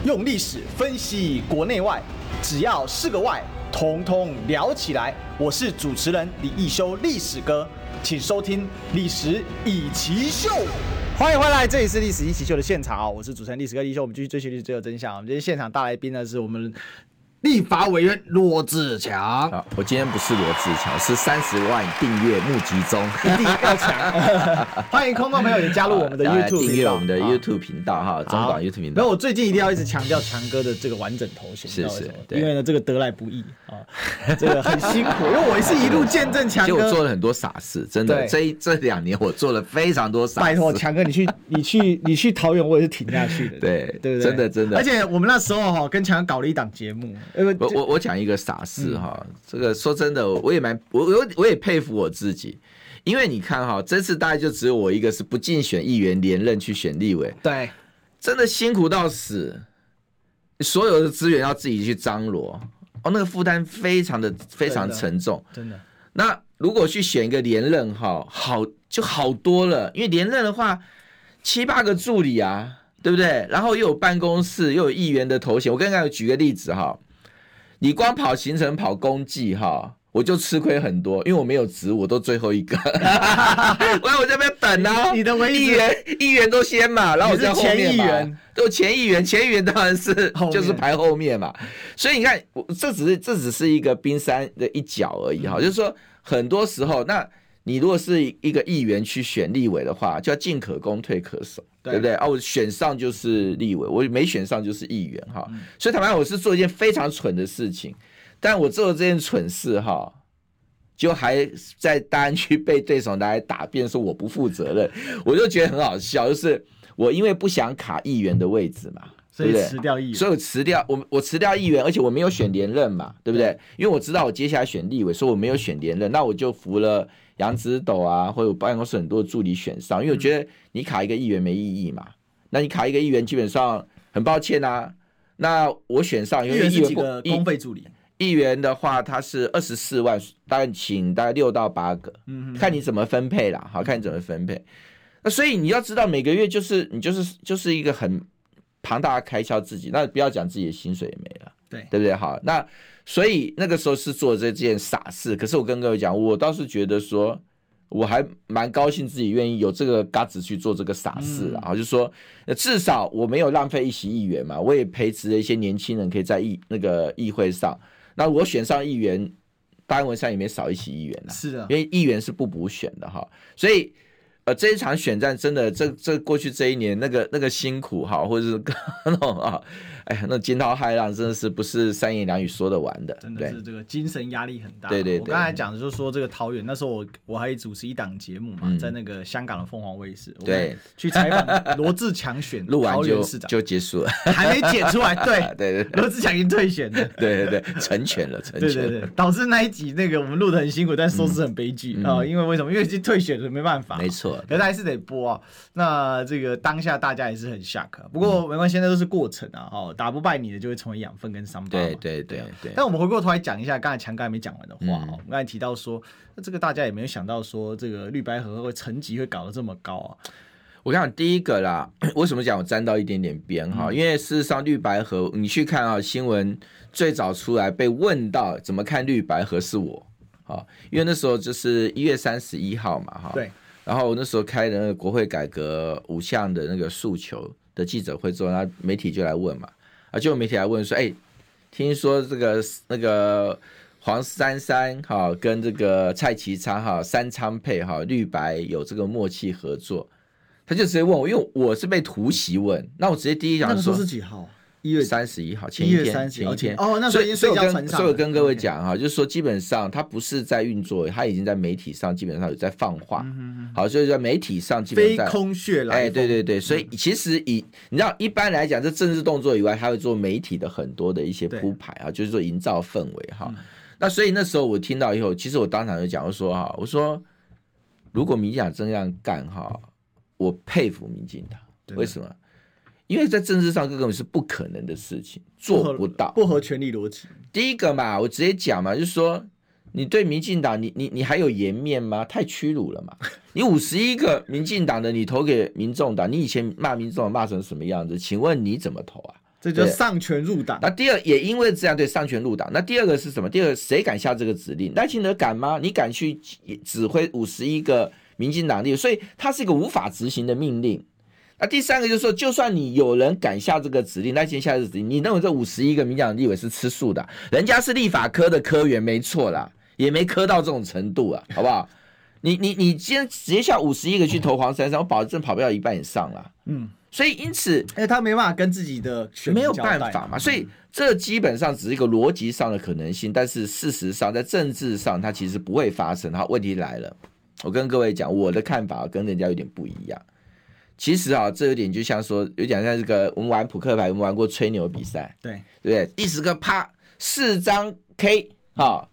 [SPEAKER 1] 用历史分析国内外，只要是个“外”。通通聊起来！我是主持人李易修，历史哥，请收听《历史易起 SHOW》。欢迎回来，这里是《历史一起秀》的现场啊！我是主持人历史哥一秀，我们继续追寻历史最后真相。我们今天现场大来宾呢是我们。立法委员罗志强，
[SPEAKER 2] 好，我今天不是罗志强，是三十万订阅募集中，[laughs]
[SPEAKER 1] 一定要抢！[laughs] 欢迎空中朋友也加入我们的 YouTube
[SPEAKER 2] 订阅我们的 YouTube 频道哈，中广 YouTube 频道。
[SPEAKER 1] 那我最近一定要一直强调强哥的这个完整头衔，是是，因为呢这个得来不易啊，这个很辛苦，因为我也是一路见证强哥。我
[SPEAKER 2] 做了很多傻事，真的，这这两年我做了非常多傻事。
[SPEAKER 1] 拜托强哥，你去 [laughs] 你去你去桃园，我也是挺下去的，
[SPEAKER 2] 对
[SPEAKER 1] 对不对？
[SPEAKER 2] 真的真的。
[SPEAKER 1] 而且我们那时候哈跟强哥搞了一档节目。
[SPEAKER 2] 我我我讲一个傻事哈，嗯、这个说真的，我也蛮我我我也佩服我自己，因为你看哈，这次大概就只有我一个是不竞选议员连任去选立委，
[SPEAKER 1] 对，
[SPEAKER 2] 真的辛苦到死，所有的资源要自己去张罗，哦，那个负担非常的非常沉重，
[SPEAKER 1] 真的。
[SPEAKER 2] 那如果去选一个连任哈，好就好多了，因为连任的话七八个助理啊。对不对？然后又有办公室，又有议员的头衔。我刚刚有举个例子哈，你光跑行程、跑公绩哈，我就吃亏很多，因为我没有值，我都最后一个。[laughs] 我我这边等啊，
[SPEAKER 1] 你的议
[SPEAKER 2] 员议员都先嘛，然后我在后面嘛，都前议员，前议员当然是就是排后面嘛。所以你看，我这只是这只是一个冰山的一角而已哈，就是说很多时候那。你如果是一个议员去选立委的话，就要进可攻退可守，对，对不对？啊，我选上就是立委，我没选上就是议员哈。嗯、所以坦白讲，我是做一件非常蠢的事情，但我做了这件蠢事哈，就还在大安区被对手拿来打辩，说我不负责任，我就觉得很好笑。就是我因为不想卡议员的位置嘛，
[SPEAKER 1] 所以辞掉议员，
[SPEAKER 2] 所以我辞掉我我辞掉议员，而且我没有选连任嘛，对不对？因为我知道我接下来选立委，所以我没有选连任，那我就服了杨子斗啊，或者我办公室很多的助理选上，因为我觉得你卡一个议员没意义嘛，那你卡一个议员基本上很抱歉啊，那我选上因为议员
[SPEAKER 1] 几个公费助理。
[SPEAKER 2] 议员的话，他是二十四万，大概请大概六到八个，嗯，看你怎么分配啦，好，看你怎么分配。那所以你要知道，每个月就是你就是就是一个很庞大的开销，自己那不要讲自己的薪水也没了，
[SPEAKER 1] 对
[SPEAKER 2] 对不对？好，那所以那个时候是做这件傻事。可是我跟各位讲，我倒是觉得说，我还蛮高兴自己愿意有这个嘎子去做这个傻事啊，就是说至少我没有浪费一席议员嘛，我也培植了一些年轻人可以在议那个议会上。那我选上议员，单文上也没少一席议员了，
[SPEAKER 1] 是的，
[SPEAKER 2] 因为议员是不补选的哈，所以。呃，这一场选战真的，这这过去这一年那个那个辛苦哈，或者是那种 [laughs] 啊，哎，那惊涛骇浪真的是不是三言两语说得完的，
[SPEAKER 1] 真的是这个精神压力很大。
[SPEAKER 2] 对对对，
[SPEAKER 1] 我刚才讲的就是说这个桃园，那时候我我还主持一档节目嘛，在那个香港的凤凰卫视，
[SPEAKER 2] 对，
[SPEAKER 1] 去采访罗志强选
[SPEAKER 2] 录完就
[SPEAKER 1] 市长
[SPEAKER 2] 就结束了，
[SPEAKER 1] 还没剪出来，对 [laughs]
[SPEAKER 2] 对对，
[SPEAKER 1] 罗志强已经退选了，
[SPEAKER 2] 对对对，成全了，成全了，
[SPEAKER 1] 对对对，导致那一集那个我们录的很辛苦，但收视很悲剧啊，因为为什么？因为已经退选了，没办法，
[SPEAKER 2] 没错，
[SPEAKER 1] 可是还是得。播啊，那这个当下大家也是很 shock，不过没关系，那都是过程啊，哦，打不败你的就会成为养分跟伤疤。
[SPEAKER 2] 对对对对。
[SPEAKER 1] 但我们回过头来讲一下，刚才强哥还没讲完的话哦，我们刚才提到说，那这个大家也没有想到说，这个绿白合会层级会搞得这么高啊。
[SPEAKER 2] 我讲第一个啦，[coughs] 为什么讲我沾到一点点边哈？因为事实上绿白河，你去看啊新闻，最早出来被问到怎么看绿白河是我，啊，因为那时候就是一月三十一号嘛，哈。
[SPEAKER 1] 对。
[SPEAKER 2] 然后我那时候开的那个国会改革五项的那个诉求的记者会之后，那媒体就来问嘛，啊，就有媒体来问说，哎，听说这个那个黄珊珊哈跟这个蔡其昌哈三仓配哈绿白有这个默契合作，他就直接问我，因为我是被突袭问，那我直接第一讲说
[SPEAKER 1] 是几号？
[SPEAKER 2] 一月三十一号，前一天，前一天。
[SPEAKER 1] 哦，那所以所以跟
[SPEAKER 2] 所以跟各位讲哈，就是说基本上他不是在运作，他已经在媒体上基本上有在放话，好，所以在媒体上基本上
[SPEAKER 1] 飞空穴来，
[SPEAKER 2] 哎，对对对，所以其实以你知道一般来讲，这政治动作以外，他会做媒体的很多的一些铺排啊，就是说营造氛围哈。那所以那时候我听到以后，其实我当场就讲，我说哈，我说如果民进党这样干哈，我佩服民进党，为什么？因为在政治上根本是不可能的事情，做不到，
[SPEAKER 1] 不合权力逻辑。
[SPEAKER 2] 第一个嘛，我直接讲嘛，就是说，你对民进党，你你你还有颜面吗？太屈辱了嘛！你五十一个民进党的，你投给民众党，你以前骂民众党骂成什么样子？请问你怎么投啊？
[SPEAKER 1] 这就上权入党。
[SPEAKER 2] 那第二，也因为这样，对上权入党。那第二个是什么？第二个谁敢下这个指令？赖清德敢吗？你敢去指挥五十一个民进党的？所以它是一个无法执行的命令。那第三个就是说，就算你有人敢下这个指令，那先下这个指令，你认为这五十一个民进党立委是吃素的？人家是立法科的科员，没错啦，也没磕到这种程度啊，好不好？你你你今天直接下五十一个去投黄珊珊，我保证跑不了一半以上啦。嗯，所以因此，
[SPEAKER 1] 哎，他没办法跟自己的选
[SPEAKER 2] 没有办法嘛，所以这基本上只是一个逻辑上的可能性，但是事实上在政治上它其实不会发生。好，问题来了，我跟各位讲，我的看法跟人家有点不一样。其实啊，这有点就像说，有点像这个我们玩扑克牌，我们玩过吹牛比赛，
[SPEAKER 1] 对
[SPEAKER 2] 对不对？第十个啪，四张 K，哈，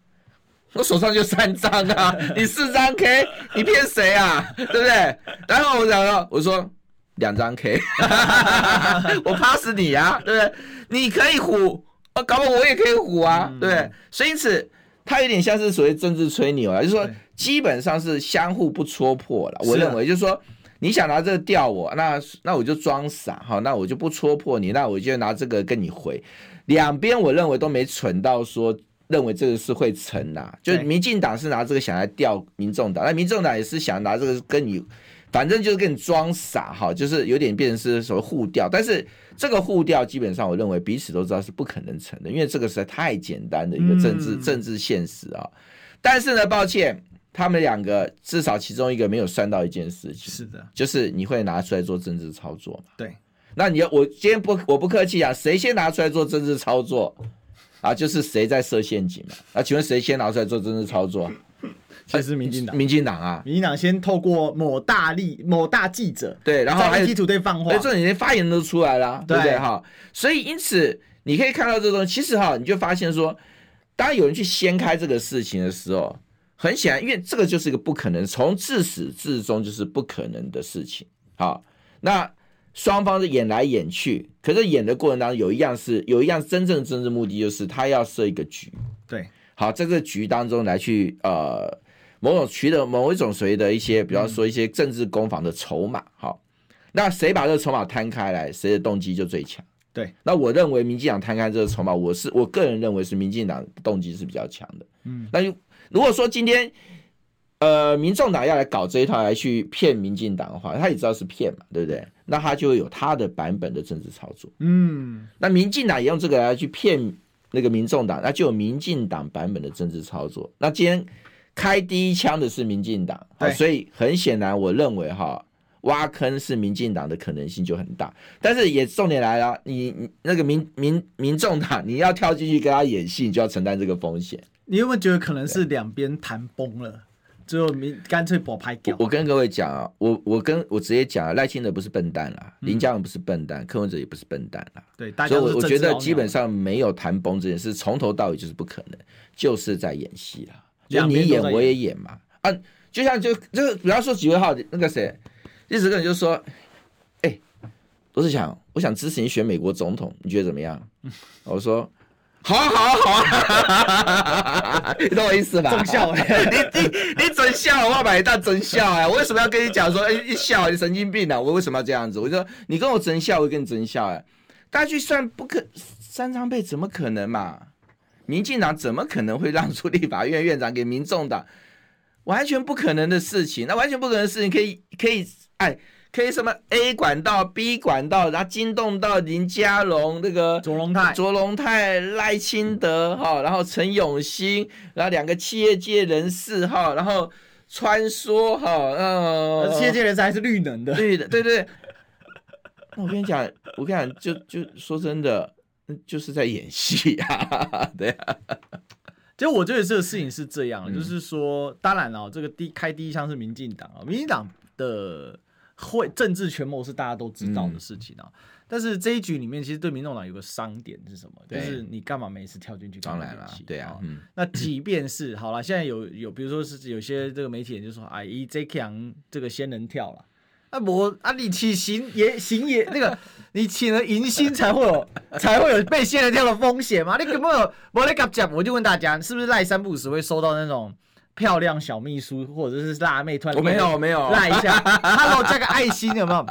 [SPEAKER 2] 我手上就三张啊，[laughs] 你四张 K，你骗谁啊？对不对？然后我讲了，我说两张 K，[laughs] [laughs] 我怕死你啊，对不对？你可以唬，哦，搞不好我也可以唬啊，对不对？所以因此，它有点像是所谓政治吹牛啊，就是说基本上是相互不戳破了。我认为就是说。你想拿这个钓我，那那我就装傻哈，那我就不戳破你，那我就拿这个跟你回。两边我认为都没蠢到说认为这个是会成的，就民进党是拿这个想来钓民众党，那民众党也是想拿这个跟你，反正就是跟你装傻哈，就是有点变成是所谓互钓，但是这个互钓基本上我认为彼此都知道是不可能成的，因为这个实在太简单的一个政治政治现实啊。但是呢，抱歉。他们两个至少其中一个没有算到一件事情，
[SPEAKER 1] 是的，
[SPEAKER 2] 就是你会拿出来做政治操作嘛？
[SPEAKER 1] 对，
[SPEAKER 2] 那你要我今天不我不客气啊，谁先拿出来做政治操作啊？就是谁在设陷阱嘛？啊，请问谁先拿出来做政治操作？
[SPEAKER 1] 其实是民进党，
[SPEAKER 2] 民进党啊，
[SPEAKER 1] 民进党先透过某大力某大记者
[SPEAKER 2] 对，然后还有
[SPEAKER 1] 基础对放话，
[SPEAKER 2] 这连发言都出来了，对不对哈？所以因此你可以看到这东西，其实哈，你就发现说，当有人去掀开这个事情的时候，很显然，因为这个就是一个不可能，从自始至终就是不可能的事情。好，那双方是演来演去，可是演的过程当中有一样是有一样真正的政治目的，就是他要设一个局。
[SPEAKER 1] 对，
[SPEAKER 2] 好，在这个局当中来去呃。某种取得某一种所谓的一些，比方说一些政治攻防的筹码，好，那谁把这个筹码摊开来，谁的动机就最强。
[SPEAKER 1] 对，
[SPEAKER 2] 那我认为民进党摊开这个筹码，我是我个人认为是民进党动机是比较强的。嗯，那就如果说今天呃民众党要来搞这一套来去骗民进党的话，他也知道是骗嘛，对不对？那他就会有他的版本的政治操作。嗯，那民进党也用这个来去骗那个民众党，那就有民进党版本的政治操作。那今天。开第一枪的是民进党，所以很显然，我认为哈挖坑是民进党的可能性就很大。但是也重点来了，你你那个民民民众党，你要跳进去跟他演戏，你就要承担这个风险。
[SPEAKER 1] 你有没有觉得可能是两边谈崩了，最后明干脆不拍掉？
[SPEAKER 2] 我跟各位讲啊，我我跟我直接讲啊，赖清德不是笨蛋啦，林佳龙不是笨蛋，柯文哲也不是笨蛋啦。
[SPEAKER 1] 对，
[SPEAKER 2] 所以我觉得基本上没有谈崩这件事，从头到尾就是不可能，就是在演戏啦。就你演我也演嘛啊，就像就就比方说几位号那个谁，一直跟你就说，哎、欸，罗智强，我想支持你选美国总统，你觉得怎么样？我说，好啊好啊好 [laughs] 啊，你懂我意思吧？
[SPEAKER 1] 真笑
[SPEAKER 2] 你你你真笑，我要把你当真笑哎、欸，我为什么要跟你讲说，哎、欸，一笑你神经病啊？我为什么要这样子？我就说你跟我真笑，我跟你真笑哎、欸，大家去算不可三张倍，怎么可能嘛？民进党怎么可能会让出立法院院长给民众党？完全不可能的事情。那完全不可能的事情，可以可以哎，可以什么 A 管道、B 管道，然后惊动到林佳龙那个
[SPEAKER 1] 卓龙泰、
[SPEAKER 2] 卓龙泰、赖清德哈，然后陈永新，然后两个企业界人士哈，然后穿梭哈，嗯，
[SPEAKER 1] 企业界人士还是绿能的，
[SPEAKER 2] 绿的，对对。那我跟你讲，我跟你讲，就就说真的。就是在演戏啊，对啊。
[SPEAKER 1] 其实我觉得这个事情是这样，嗯、就是说，当然了，这个第开第一枪是民进党啊，民进党的会政治权谋是大家都知道的事情啊。嗯、但是这一局里面，其实对民众党有个伤点是什么？就是你干嘛每次跳进去？
[SPEAKER 2] 当然了，对啊。嗯、
[SPEAKER 1] 那即便是好了，现在有有，比如说是有些这个媒体人就说，哎，以 J K 杨这个仙人跳了。啊我啊，你请行也行也那个，[laughs] 你请了迎新才会有 [laughs] 才会有被仙人跳的风险嘛？你根本有我来讲，我就问大家，是不是赖三不五时会收到那种漂亮小秘书或者是辣妹突然？
[SPEAKER 2] 我没有没有，
[SPEAKER 1] 辣一下，[laughs] Hello 加个爱心有没有？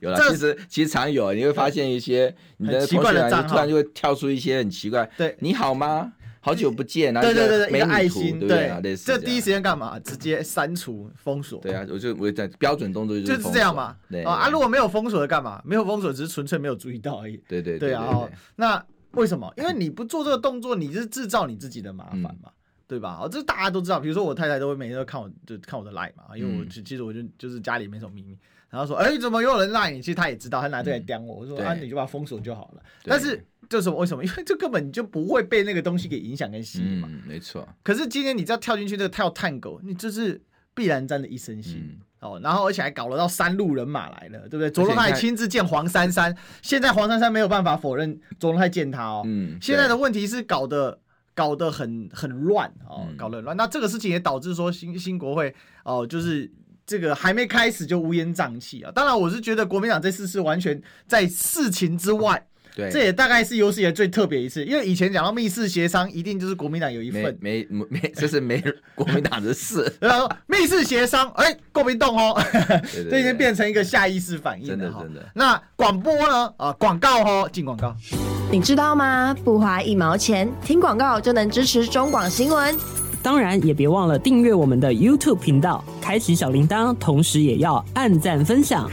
[SPEAKER 2] 有了，其实其实常有，你会发现一些你的
[SPEAKER 1] 奇怪的账号
[SPEAKER 2] 突然就会跳出一些很奇怪。
[SPEAKER 1] 对，
[SPEAKER 2] 你好吗？好久不见啊！
[SPEAKER 1] 对对对对，一个爱心，
[SPEAKER 2] 对，
[SPEAKER 1] 这第一时间干嘛？直接删除封锁。
[SPEAKER 2] 对啊，我就我在标准动作
[SPEAKER 1] 就是这样嘛。啊，如果没有封锁的干嘛？没有封锁只是纯粹没有注意到而已。
[SPEAKER 2] 对对
[SPEAKER 1] 对啊！那为什么？因为你不做这个动作，你是制造你自己的麻烦嘛，对吧？这大家都知道。比如说我太太都会每天都看我，就看我的 line 嘛，因为我其实我就就是家里没什么秘密。然后说，哎，怎么又有人 line 你？其实他也知道，他拿这来刁我。我说啊，你就把封锁就好了。但是。这是为什么？因为这根本就不会被那个东西给影响跟吸引嘛。
[SPEAKER 2] 嗯，没错。
[SPEAKER 1] 可是今天你只要跳进去这个跳探狗，你这是必然沾的一身腥、嗯、哦。然后而且还搞了到三路人马来了，对不对？卓龙泰亲自见黄珊珊，现在黄珊珊没有办法否认卓龙泰见他哦。嗯。现在的问题是搞得搞得很很乱哦，搞得很乱。嗯、那这个事情也导致说新新国会哦，就是这个还没开始就乌烟瘴气啊。当然，我是觉得国民党这次是完全在事情之外。对，这也大概是有史以来最特别一次，因为以前讲到密室协商，一定就是国民党有一份，
[SPEAKER 2] 没没没，这是没 [laughs] 国民党的事。
[SPEAKER 1] 然后密室协商，哎，国民党哦，[laughs] 这已经变成一个下意识反应了。真的真的。那广播呢？啊，广告哦，进广告。
[SPEAKER 4] 你知道吗？不花一毛钱，听广告就能支持中广新闻。
[SPEAKER 5] 当然，也别忘了订阅我们的 YouTube 频道，开启小铃铛，同时也要按赞分享。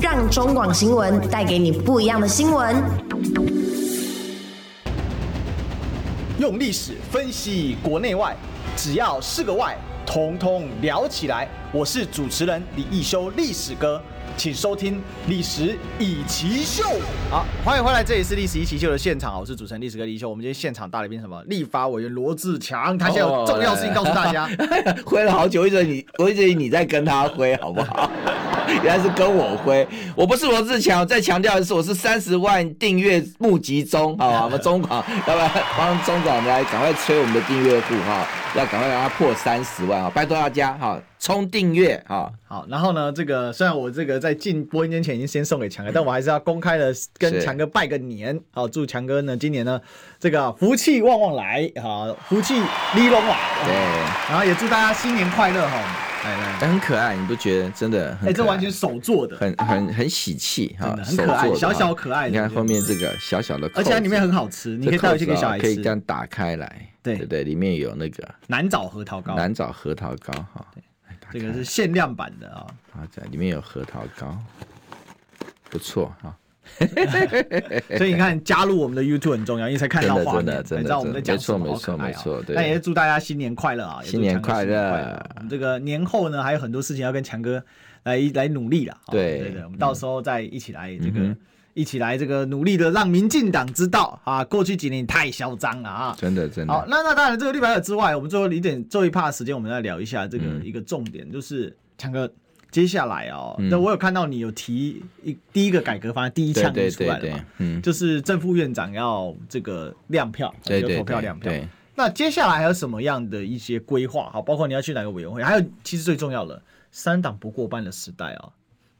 [SPEAKER 4] 让中广新闻带给你不一样的新闻。
[SPEAKER 1] 用历史分析国内外，只要是个“外”，统统聊起来。我是主持人李易修，历史哥。请收听《历史以奇秀》。好，欢迎回来，这里是《历史以奇秀》的现场，我是主持人历史哥李易修。我们今天现场大来宾什么？立法委员罗志强，他现在有重要事情告诉大家。[laughs]
[SPEAKER 2] 挥了好久，我一直你，我一直你在跟他挥，好不好？原来是跟我挥，我不是罗志强。再强调一次，我是三十万订阅募集中，好吧？我们中广要不要帮中广来赶快催我们的订阅户哈？要赶快让他破三十万啊！拜托大家哈，冲订阅啊！
[SPEAKER 1] 好，然后呢，这个虽然我这个在进播音间前已经先送给强哥，但我还是要公开的跟强哥拜个年，好，祝强哥呢今年呢这个福气旺旺来，好，福气利隆来，
[SPEAKER 2] 对，
[SPEAKER 1] 然后也祝大家新年快乐哈。来来，
[SPEAKER 2] 很可爱，你不觉得？真的，
[SPEAKER 1] 哎，这完全手做的，
[SPEAKER 2] 很很很喜气哈，
[SPEAKER 1] 很可爱，小小可爱。
[SPEAKER 2] 你看后面这个小小的，
[SPEAKER 1] 而且它里面很好吃，你可以带回去给小孩吃。
[SPEAKER 2] 可以这样打开来，对。对对，里面有那个
[SPEAKER 1] 南枣核桃糕，
[SPEAKER 2] 南枣核桃糕哈，
[SPEAKER 1] 这个是限量版的啊，
[SPEAKER 2] 啊，这里面有核桃糕，不错哈。[laughs] [laughs]
[SPEAKER 1] 所以你看，加入我们的 YouTube 很重要，因为才看到画面，才知道我们在讲什么。
[SPEAKER 2] 没错，没错，对。
[SPEAKER 1] 那也是祝大家新年快乐啊！
[SPEAKER 2] 新年快乐！
[SPEAKER 1] 我们这个年后呢，还有很多事情要跟强哥来来努力了。
[SPEAKER 2] 对
[SPEAKER 1] 对对，我们到时候再一起来这个，一起来这个努力的，让民进党知道啊，过去几年太嚣张了啊！
[SPEAKER 2] 真的真的。
[SPEAKER 1] 好，那那当然，这个绿白合之外，我们最后一点最后一 part 时间，我们再聊一下这个一个重点，就是强哥。接下来哦，那、嗯、我有看到你有提一第一个改革方案，第一枪就出来了嘛，嗯，就是正副院长要这个亮票，对对，投票亮票。那接下来还有什么样的一些规划？好，包括你要去哪个委员会？还有，其实最重要的，三党不过半的时代啊、哦，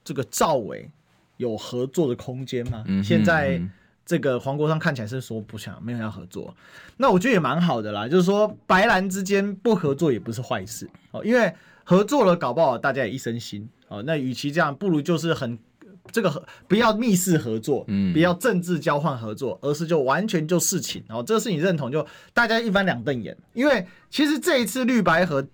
[SPEAKER 1] 这个赵委有合作的空间吗？嗯、现在这个黄国昌看起来是说不想，没有要合作。那我觉得也蛮好的啦，就是说白蓝之间不合作也不是坏事哦，因为。合作了，搞不好大家也一身腥哦。那与其这样，不如就是很这个不要密室合作，嗯，不要政治交换合作，而是就完全就事情哦。这个事情认同，就大家一翻两瞪眼。因为其实这一次绿白合，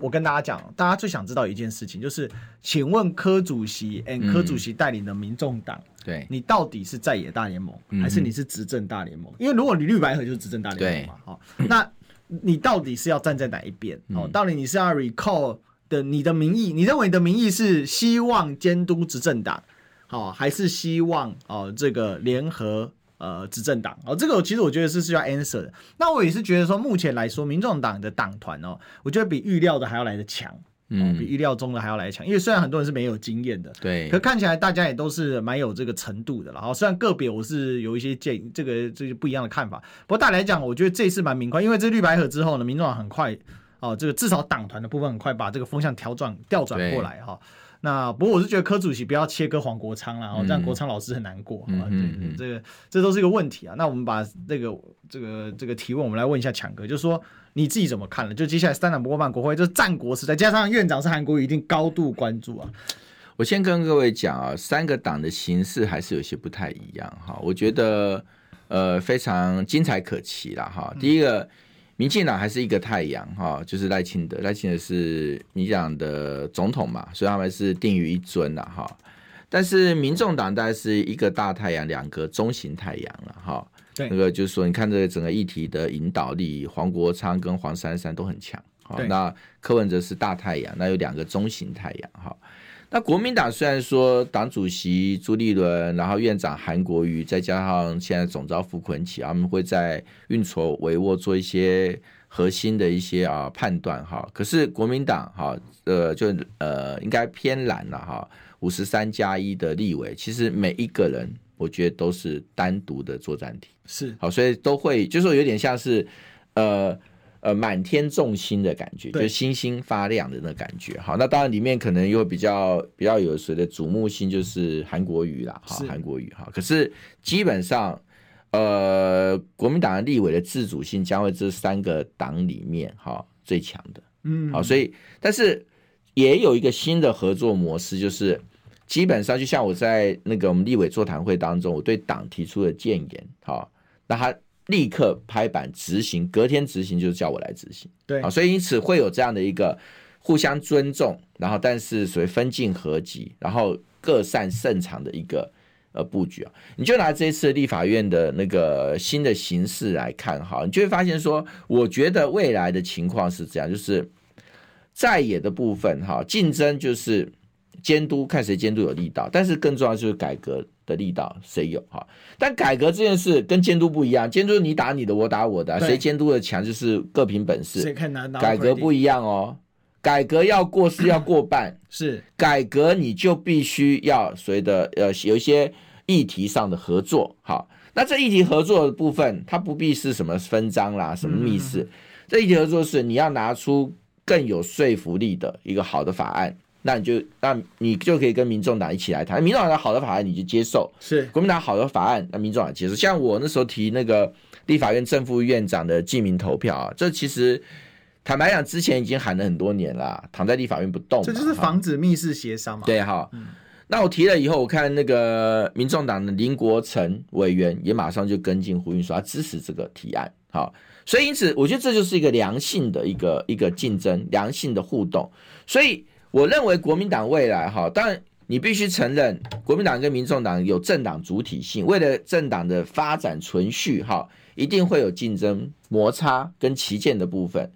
[SPEAKER 1] 我跟大家讲，大家最想知道一件事情，就是请问柯主席，and 柯主席带领的民众党，对你到底是在野大联盟，还是你是执政大联盟？因为如果你绿白合就是执政大联盟嘛，好，那你到底是要站在哪一边？哦，到底你是要 recall？的你的民意，你认为你的民意是希望监督执政党，好，还是希望哦这个联合呃执政党？哦，这个其实我觉得是需要 answer 的。那我也是觉得说，目前来说，民众党的党团哦，我觉得比预料的还要来得强，嗯，比预料中的还要来得强。因为虽然很多人是没有经验的，对，可看起来大家也都是蛮有这个程度的了。然后虽然个别我是有一些建议，这个这个不一样的看法，不过大来讲，我觉得这次蛮明快，因为这绿白合之后呢，民众党很快。哦，这个至少党团的部分很快把这个风向调转调转过来哈对。那不过我是觉得柯主席不要切割黄国昌了，然后这样国昌老师很难过。嗯嗯，对对，这个这都是一个问题啊。那我们把这个这个这个提问，我们来问一下强哥，就是说你自己怎么看了？就接下来三党不过半国会，就是战国时代，加上院长是韩国瑜，一定高度关注啊。
[SPEAKER 2] 我先跟各位讲啊，三个党的形式还是有些不太一样哈。我觉得呃非常精彩可期了哈。第一个。民进党还是一个太阳哈，就是赖清德，赖清德是民进党的总统嘛，所以他们是定于一尊了哈。但是民众党大概是一个大太阳，两个中型太阳了哈。对，那个就是说，你看这个整个议题的引导力，黄国昌跟黄珊珊都很强。好对，那柯文哲是大太阳，那有两个中型太阳哈。那国民党虽然说党主席朱立伦，然后院长韩国瑜，再加上现在总召傅昆萁，他们会在运筹帷幄做一些核心的一些啊判断哈。可是国民党哈呃就呃应该偏蓝了哈，五十三加一的立委，其实每一个人我觉得都是单独的作战体，是好，所以都会就是说有点像是呃。呃，满天众星的感觉，对就星星发亮的那感觉。好，那当然里面可能又比较比较有谁的瞩目星，就是韩国瑜啦。哈是，韩国瑜哈。可是基本上，呃，国民党的立委的自主性将会这三个党里面哈最强的。嗯，好，所以但是也有一个新的合作模式，就是基本上就像我在那个我们立委座谈会当中，我对党提出的建言，好，那他。立刻拍板执行，隔天执行就是叫我来执行，对啊，所以因此会有这样的一个互相尊重，然后但是所谓分进合集，然后各擅胜场的一个呃布局啊。你就拿这一次立法院的那个新的形式来看哈，你就会发现说，我觉得未来的情况是这样，就是在野的部分哈，竞争就是监督，看谁监督有力道，但是更重要就是改革的力道谁有哈。但改革这件事跟监督不一样，监督你打你的，我打我的，谁监督的强就是各凭本事。改革不一样哦，改革要过是要过半，[clears throat]
[SPEAKER 1] 是
[SPEAKER 2] 改革你就必须要随着呃有一些议题上的合作。好，那这议题合作的部分，它不必是什么分章啦，什么密室。嗯、这议题合作是你要拿出更有说服力的一个好的法案。那你就那你就可以跟民众党一起来谈，民众党好的法案你就接受，
[SPEAKER 1] 是。
[SPEAKER 2] 国民党好的法案，那民众党接受。像我那时候提那个立法院正副院长的记名投票啊，这其实坦白讲，之前已经喊了很多年了，躺在立法院不动，
[SPEAKER 1] 这就是防止密室协商嘛。
[SPEAKER 2] 对哈，嗯、那我提了以后，我看那个民众党的林国成委员也马上就跟进呼吁说他支持这个提案，好，所以因此我觉得这就是一个良性的一个一个竞争，良性的互动，所以。我认为国民党未来哈，当然你必须承认，国民党跟民众党有政党主体性，为了政党的发展存续哈，一定会有竞争摩擦跟歧见的部分，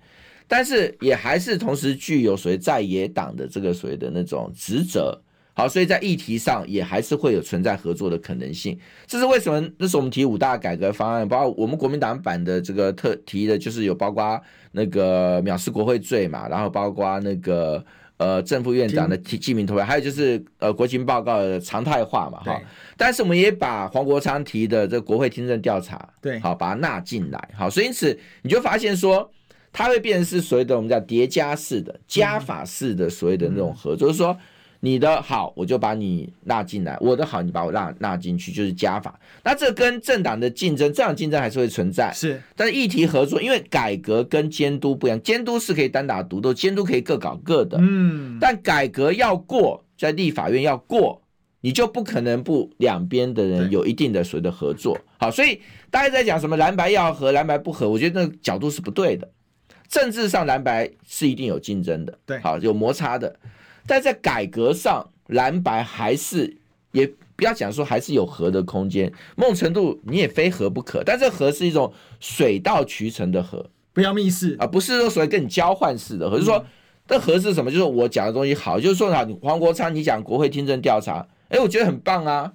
[SPEAKER 2] 但是也还是同时具有所谓在野党的这个所谓的那种职责，好，所以在议题上也还是会有存在合作的可能性。这是为什么？那是我们提五大改革方案，包括我们国民党版的这个特提的，就是有包括那个藐视国会罪嘛，然后包括那个。呃，正副院长的提记名投票，还有就是呃，国情报告的常态化嘛，哈。但是我们也把黄国昌提的这个国会听证调查，
[SPEAKER 1] 对，
[SPEAKER 2] 好把它纳进来，好，所以因此你就发现说，它会变成是所谓的我们叫叠加式的、加法式的所谓的那种合作，就是说。你的好，我就把你纳进来；我的好，你把我纳纳进去，就是加法。那这跟政党的竞争，这样竞争还是会存在。
[SPEAKER 1] 是，
[SPEAKER 2] 但是议题合作，因为改革跟监督不一样，监督是可以单打独斗，监督可以各搞各的。嗯，但改革要过，在立法院要过，你就不可能不两边的人有一定的所谓的合作。好，所以大家在讲什么蓝白要和，蓝白不合，我觉得那个角度是不对的。政治上蓝白是一定有竞争的，
[SPEAKER 1] 对，
[SPEAKER 2] 好，有摩擦的。但在改革上，蓝白还是也不要讲说还是有和的空间，某种程度你也非和不可。但这和是一种水到渠成的和，
[SPEAKER 1] 不要密室
[SPEAKER 2] 啊，不是说所谓跟你交换式的合，就是说这和是什么？就是我讲的东西好，就是说啊，黄国昌你讲国会听证调查，哎，我觉得很棒啊，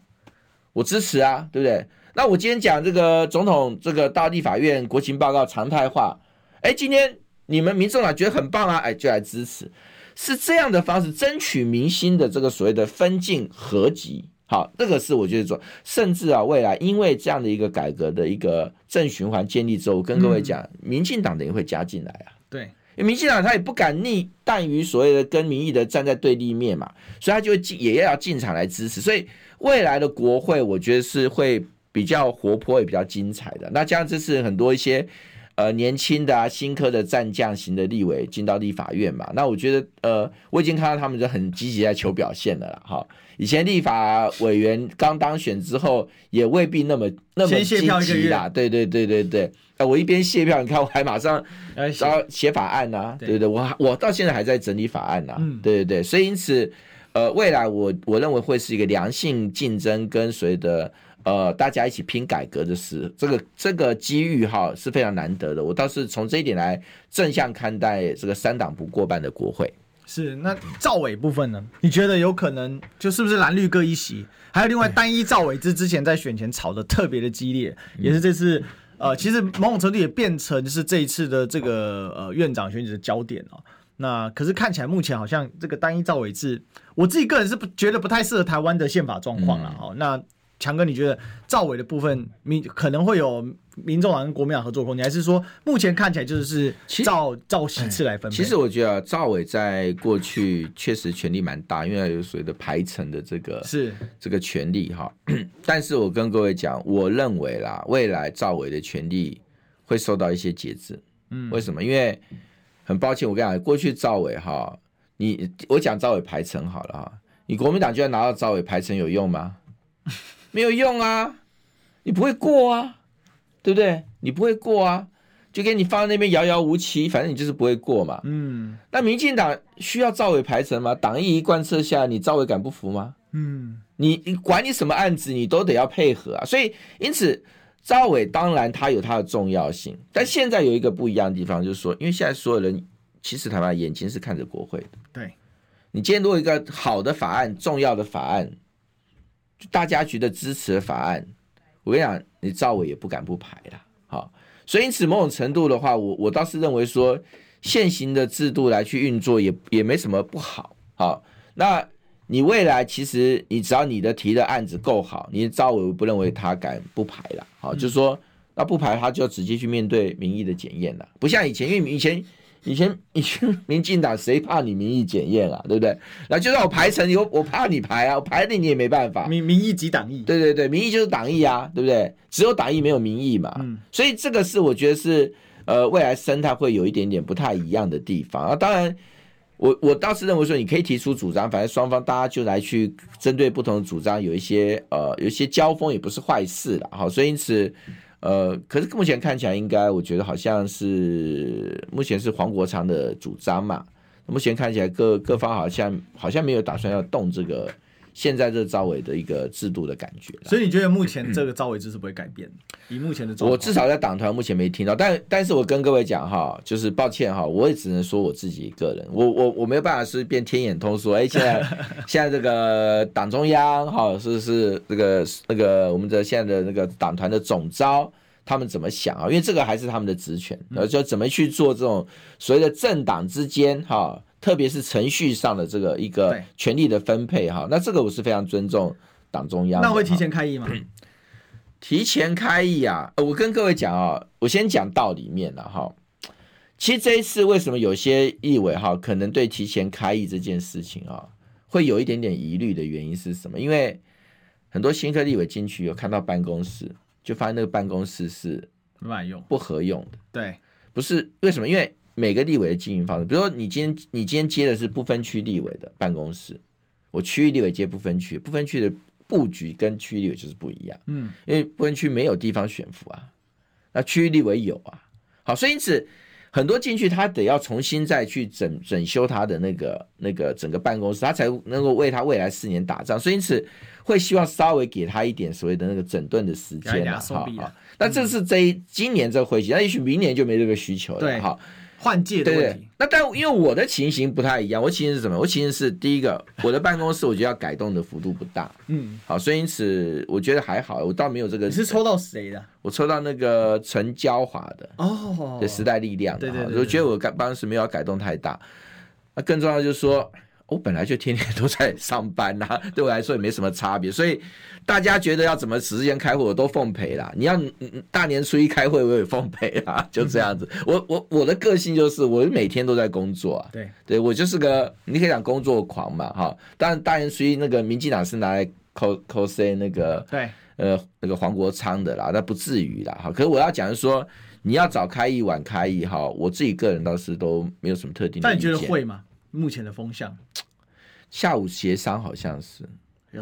[SPEAKER 2] 我支持啊，对不对？那我今天讲这个总统这个到立法院国情报告常态化，哎，今天你们民众党觉得很棒啊，哎，就来支持。是这样的方式争取民心的这个所谓的分进合集，好，这个是我觉得说，甚至啊，未来因为这样的一个改革的一个正循环建立之后，我跟各位讲，民进党等于会加进来啊，
[SPEAKER 1] 对，
[SPEAKER 2] 因为民进党他也不敢逆怠于所谓的跟民意的站在对立面嘛，所以他就进也要进场来支持，所以未来的国会我觉得是会比较活泼也比较精彩的。那加上这次很多一些。呃，年轻的啊，新科的战将型的立委进到立法院嘛，那我觉得，呃，我已经看到他们就很积极在求表现了啦。哈，以前立法委员刚当选之后，也未必那么那么积极啦。对对对对对，呃，我一边卸票，你看我还马上然后写法案呐、啊，对，对对，我我到现在还在整理法案呐、啊，嗯、对对对，所以因此，呃，未来我我认为会是一个良性竞争跟随的。呃，大家一起拼改革的事，这个这个机遇哈是非常难得的。我倒是从这一点来正向看待这个三党不过半的国会。
[SPEAKER 1] 是，那赵伟部分呢？你觉得有可能就是不是蓝绿各一席？还有另外单一赵伟之之前在选前吵得特别的激烈，嗯、也是这次呃，其实某种程度也变成是这一次的这个呃院长选举的焦点哦。那可是看起来目前好像这个单一赵伟制，我自己个人是不觉得不太适合台湾的宪法状况了哦。嗯、那强哥，你觉得赵伟的部分民可能会有民众党跟国民党合作空间，还是说目前看起来就是赵赵席次来分配？
[SPEAKER 2] 其实我觉得赵伟在过去确实权力蛮大，因为有所谓的排程的这个
[SPEAKER 1] 是这
[SPEAKER 2] 个权力哈。[clears throat] 但是我跟各位讲，我认为啦，未来赵伟的权力会受到一些节制。嗯，为什么？因为很抱歉，我跟你讲，过去赵伟哈，你我讲赵伟排程好了哈，你国民党就要拿到赵伟排程有用吗？没有用啊，你不会过啊，对不对？你不会过啊，就给你放在那边遥遥无期，反正你就是不会过嘛。嗯，那民进党需要赵委排程吗？党意一贯彻下，你赵委敢不服吗？嗯，你你管你什么案子，你都得要配合啊。所以因此，赵伟当然他有他的重要性，但现在有一个不一样的地方，就是说，因为现在所有人其实台湾眼睛是看着国会的，
[SPEAKER 1] 对，
[SPEAKER 2] 你今天如果一个好的法案、重要的法案，大家觉得支持的法案，我跟你讲，你赵伟也不敢不排了。好，所以因此某种程度的话，我我倒是认为说，现行的制度来去运作也也没什么不好。好，那你未来其实你只要你的提的案子够好，你的赵伟不认为他敢不排了。好，就是说那不排他就直接去面对民意的检验了，不像以前，因为以前。以前 [laughs] 以前民进党谁怕你民意检验啊，对不对？那就让我排成，我我怕你排啊，我排你你也没办法。
[SPEAKER 1] 民民意即党意，
[SPEAKER 2] 对对对，民意就是党意啊，对不对？只有党意没有民意嘛。嗯，所以这个是我觉得是呃未来生态会有一点点不太一样的地方啊。当然，我我倒是认为说你可以提出主张，反正双方大家就来去针对不同的主张有一些呃有一些交锋也不是坏事了。好，所以因此。呃，可是目前看起来，应该我觉得好像是目前是黄国昌的主张嘛。目前看起来各各方好像好像没有打算要动这个现在这个召委的一个制度的感觉。
[SPEAKER 1] 所以你觉得目前这个招委制是不会改变？以目前的，
[SPEAKER 2] 我至少在党团目前没听到。但但是我跟各位讲哈，就是抱歉哈，我也只能说我自己一个人，我我我没有办法是变天眼通说，哎，现在 [laughs] 现在这个党中央哈，是是这个那个我们的现在的那个党团的总招。他们怎么想啊？因为这个还是他们的职权，然后就怎么去做这种所谓的政党之间哈，特别是程序上的这个一个权力的分配哈。那这个我是非常尊重党中央。
[SPEAKER 1] 那会提前开议吗？[clears throat]
[SPEAKER 2] 提前开议啊！我跟各位讲啊，我先讲道理面了哈。其实这一次为什么有些议委哈可能对提前开议这件事情啊会有一点点疑虑的原因是什么？因为很多新科立委进去有看到办公室。就发现那个办公室是不合用的。
[SPEAKER 1] 对，
[SPEAKER 2] 不是为什么？因为每个立委的经营方式，比如说你今天你今天接的是不分区立委的办公室，我区域立委接不分区，不分区的布局跟区域立委就是不一样。嗯，因为不分区没有地方选服啊，那区域立委有啊。好，所以因此很多进去他得要重新再去整整修他的那个那个整个办公室，他才能够为他未来四年打仗。所以因此。会希望稍微给他一点所谓的那个整顿的时间啊，好，那这是这一今年这个会期，那也许明年就没这个需求了，对，好，
[SPEAKER 1] 换届的问题。
[SPEAKER 2] 那但因为我的情形不太一样，我情形是什么？我情形是第一个，[laughs] 我的办公室我觉得要改动的幅度不大，嗯，好，所以因此我觉得还好，我倒没有这个。
[SPEAKER 1] 你是抽到谁的？
[SPEAKER 2] 我抽到那个陈娇华的哦，的时代力量，对对，我觉得我办公室没有要改动太大。那更重要的就是说。我本来就天天都在上班呐、啊，对我来说也没什么差别，所以大家觉得要怎么时间开会，我都奉陪啦。你要大年初一开会，我也奉陪啦，就这样子。我我我的个性就是，我每天都在工作啊。对，对我就是个，你可以讲工作狂嘛，哈。当然大年初一那个民进党是拿来 cos cos 那个，对，呃，那个黄国昌的啦，那不至于啦，哈。可是我要讲的是说，你要早开议晚开议，哈，我自己个人倒是都没有什么特定的。
[SPEAKER 1] 但你觉得会吗？目前的风向，
[SPEAKER 2] 下午协商好像是，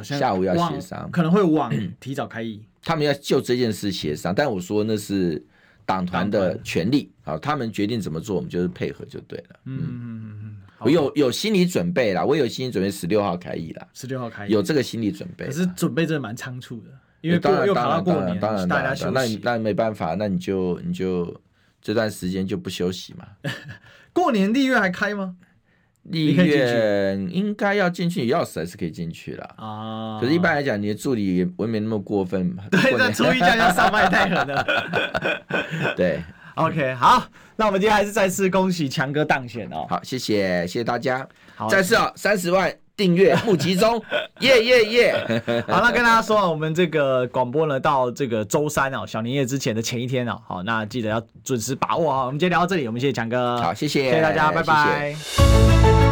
[SPEAKER 2] 下午要协商，
[SPEAKER 1] 可能会往 [clears throat] 提早开议。
[SPEAKER 2] 他们要就这件事协商，但我说那是党团的权利啊，他们决定怎么做，我们就是配合就对了。嗯嗯嗯嗯，我有有心理准备啦，我有心理准备十六号开议啦，
[SPEAKER 1] 十六号开议
[SPEAKER 2] 有这个心理准备。
[SPEAKER 1] 可是准备真的蛮仓促的，因为当然当然当然当然大家休息，
[SPEAKER 2] 那你那没办法，那你就你就这段时间就不休息嘛。[laughs]
[SPEAKER 1] 过年立院还开吗？
[SPEAKER 2] 立院应该要进去，钥匙还是可以进去了啊。可是，一般来讲，你的助理也未免那么过分嘛。[laughs]
[SPEAKER 1] 对，那初一这样要上麦太狠了。[laughs]
[SPEAKER 2] 对
[SPEAKER 1] ，OK，好，那我们今天还是再次恭喜强哥当选哦。
[SPEAKER 2] 好，谢谢，谢谢大家。好，再次啊，三十万订阅不集中，[laughs] 耶耶耶！
[SPEAKER 1] 好，那跟大家说啊，我们这个广播呢，到这个周三哦，小年夜之前的前一天哦，好，那记得要准时把握啊。我们今天聊到这里，我们谢谢强哥。
[SPEAKER 2] 好，谢谢，
[SPEAKER 1] 谢谢大家，谢谢拜拜。